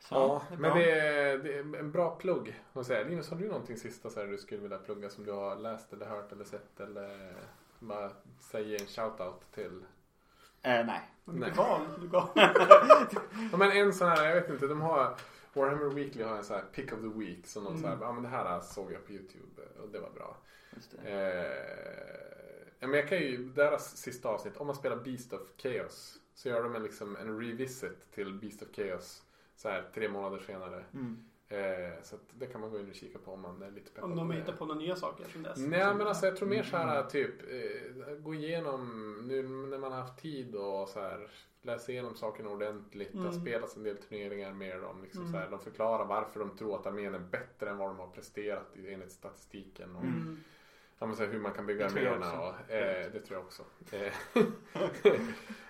Så, Ja, det men det är, det är en bra plugg. Linus, har du någonting sista så här du skulle vilja plugga som du har läst eller hört eller sett eller bara säga en shout-out till? Eh, nej. Nej. mycket val du gav. Ja, men en sån här, jag vet inte, de har Warhammer Weekly har en sån här pick of the week. Som de Mm. så här, ja men det här såg jag på YouTube och det var bra. Just det. Eh, ja, men jag kan ju, deras sista avsnitt, om man spelar Beast of Chaos. Så gör de en, liksom, en revisit till Beast of Chaos. Så här tre månader senare. Mm. Eh, så att det kan man gå in och kika på om man är lite peppad Om de det. hittar på några nya saker sen dess. Nej men alltså jag tror mer så här typ eh, gå igenom nu när man har haft tid och så här läsa igenom sakerna ordentligt. Det har Mm. spelats en del turneringar med dem. Liksom Mm. så här, de förklarar varför de tror att armén är bättre än vad de har presterat i- enligt statistiken. Och, Mm. Ja, men så här hur man kan bygga arméerna. Och, eh, det tror jag också. [laughs] [laughs]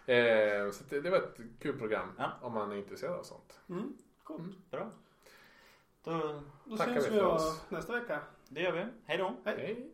Eh, så det, det var ett kul program Ja. om man är intresserad av sånt. Mm. Coolt. Bra. Då, Då Tackar syns vi för oss. nästa vecka. det gör vi. Hej då. Hej. Hej!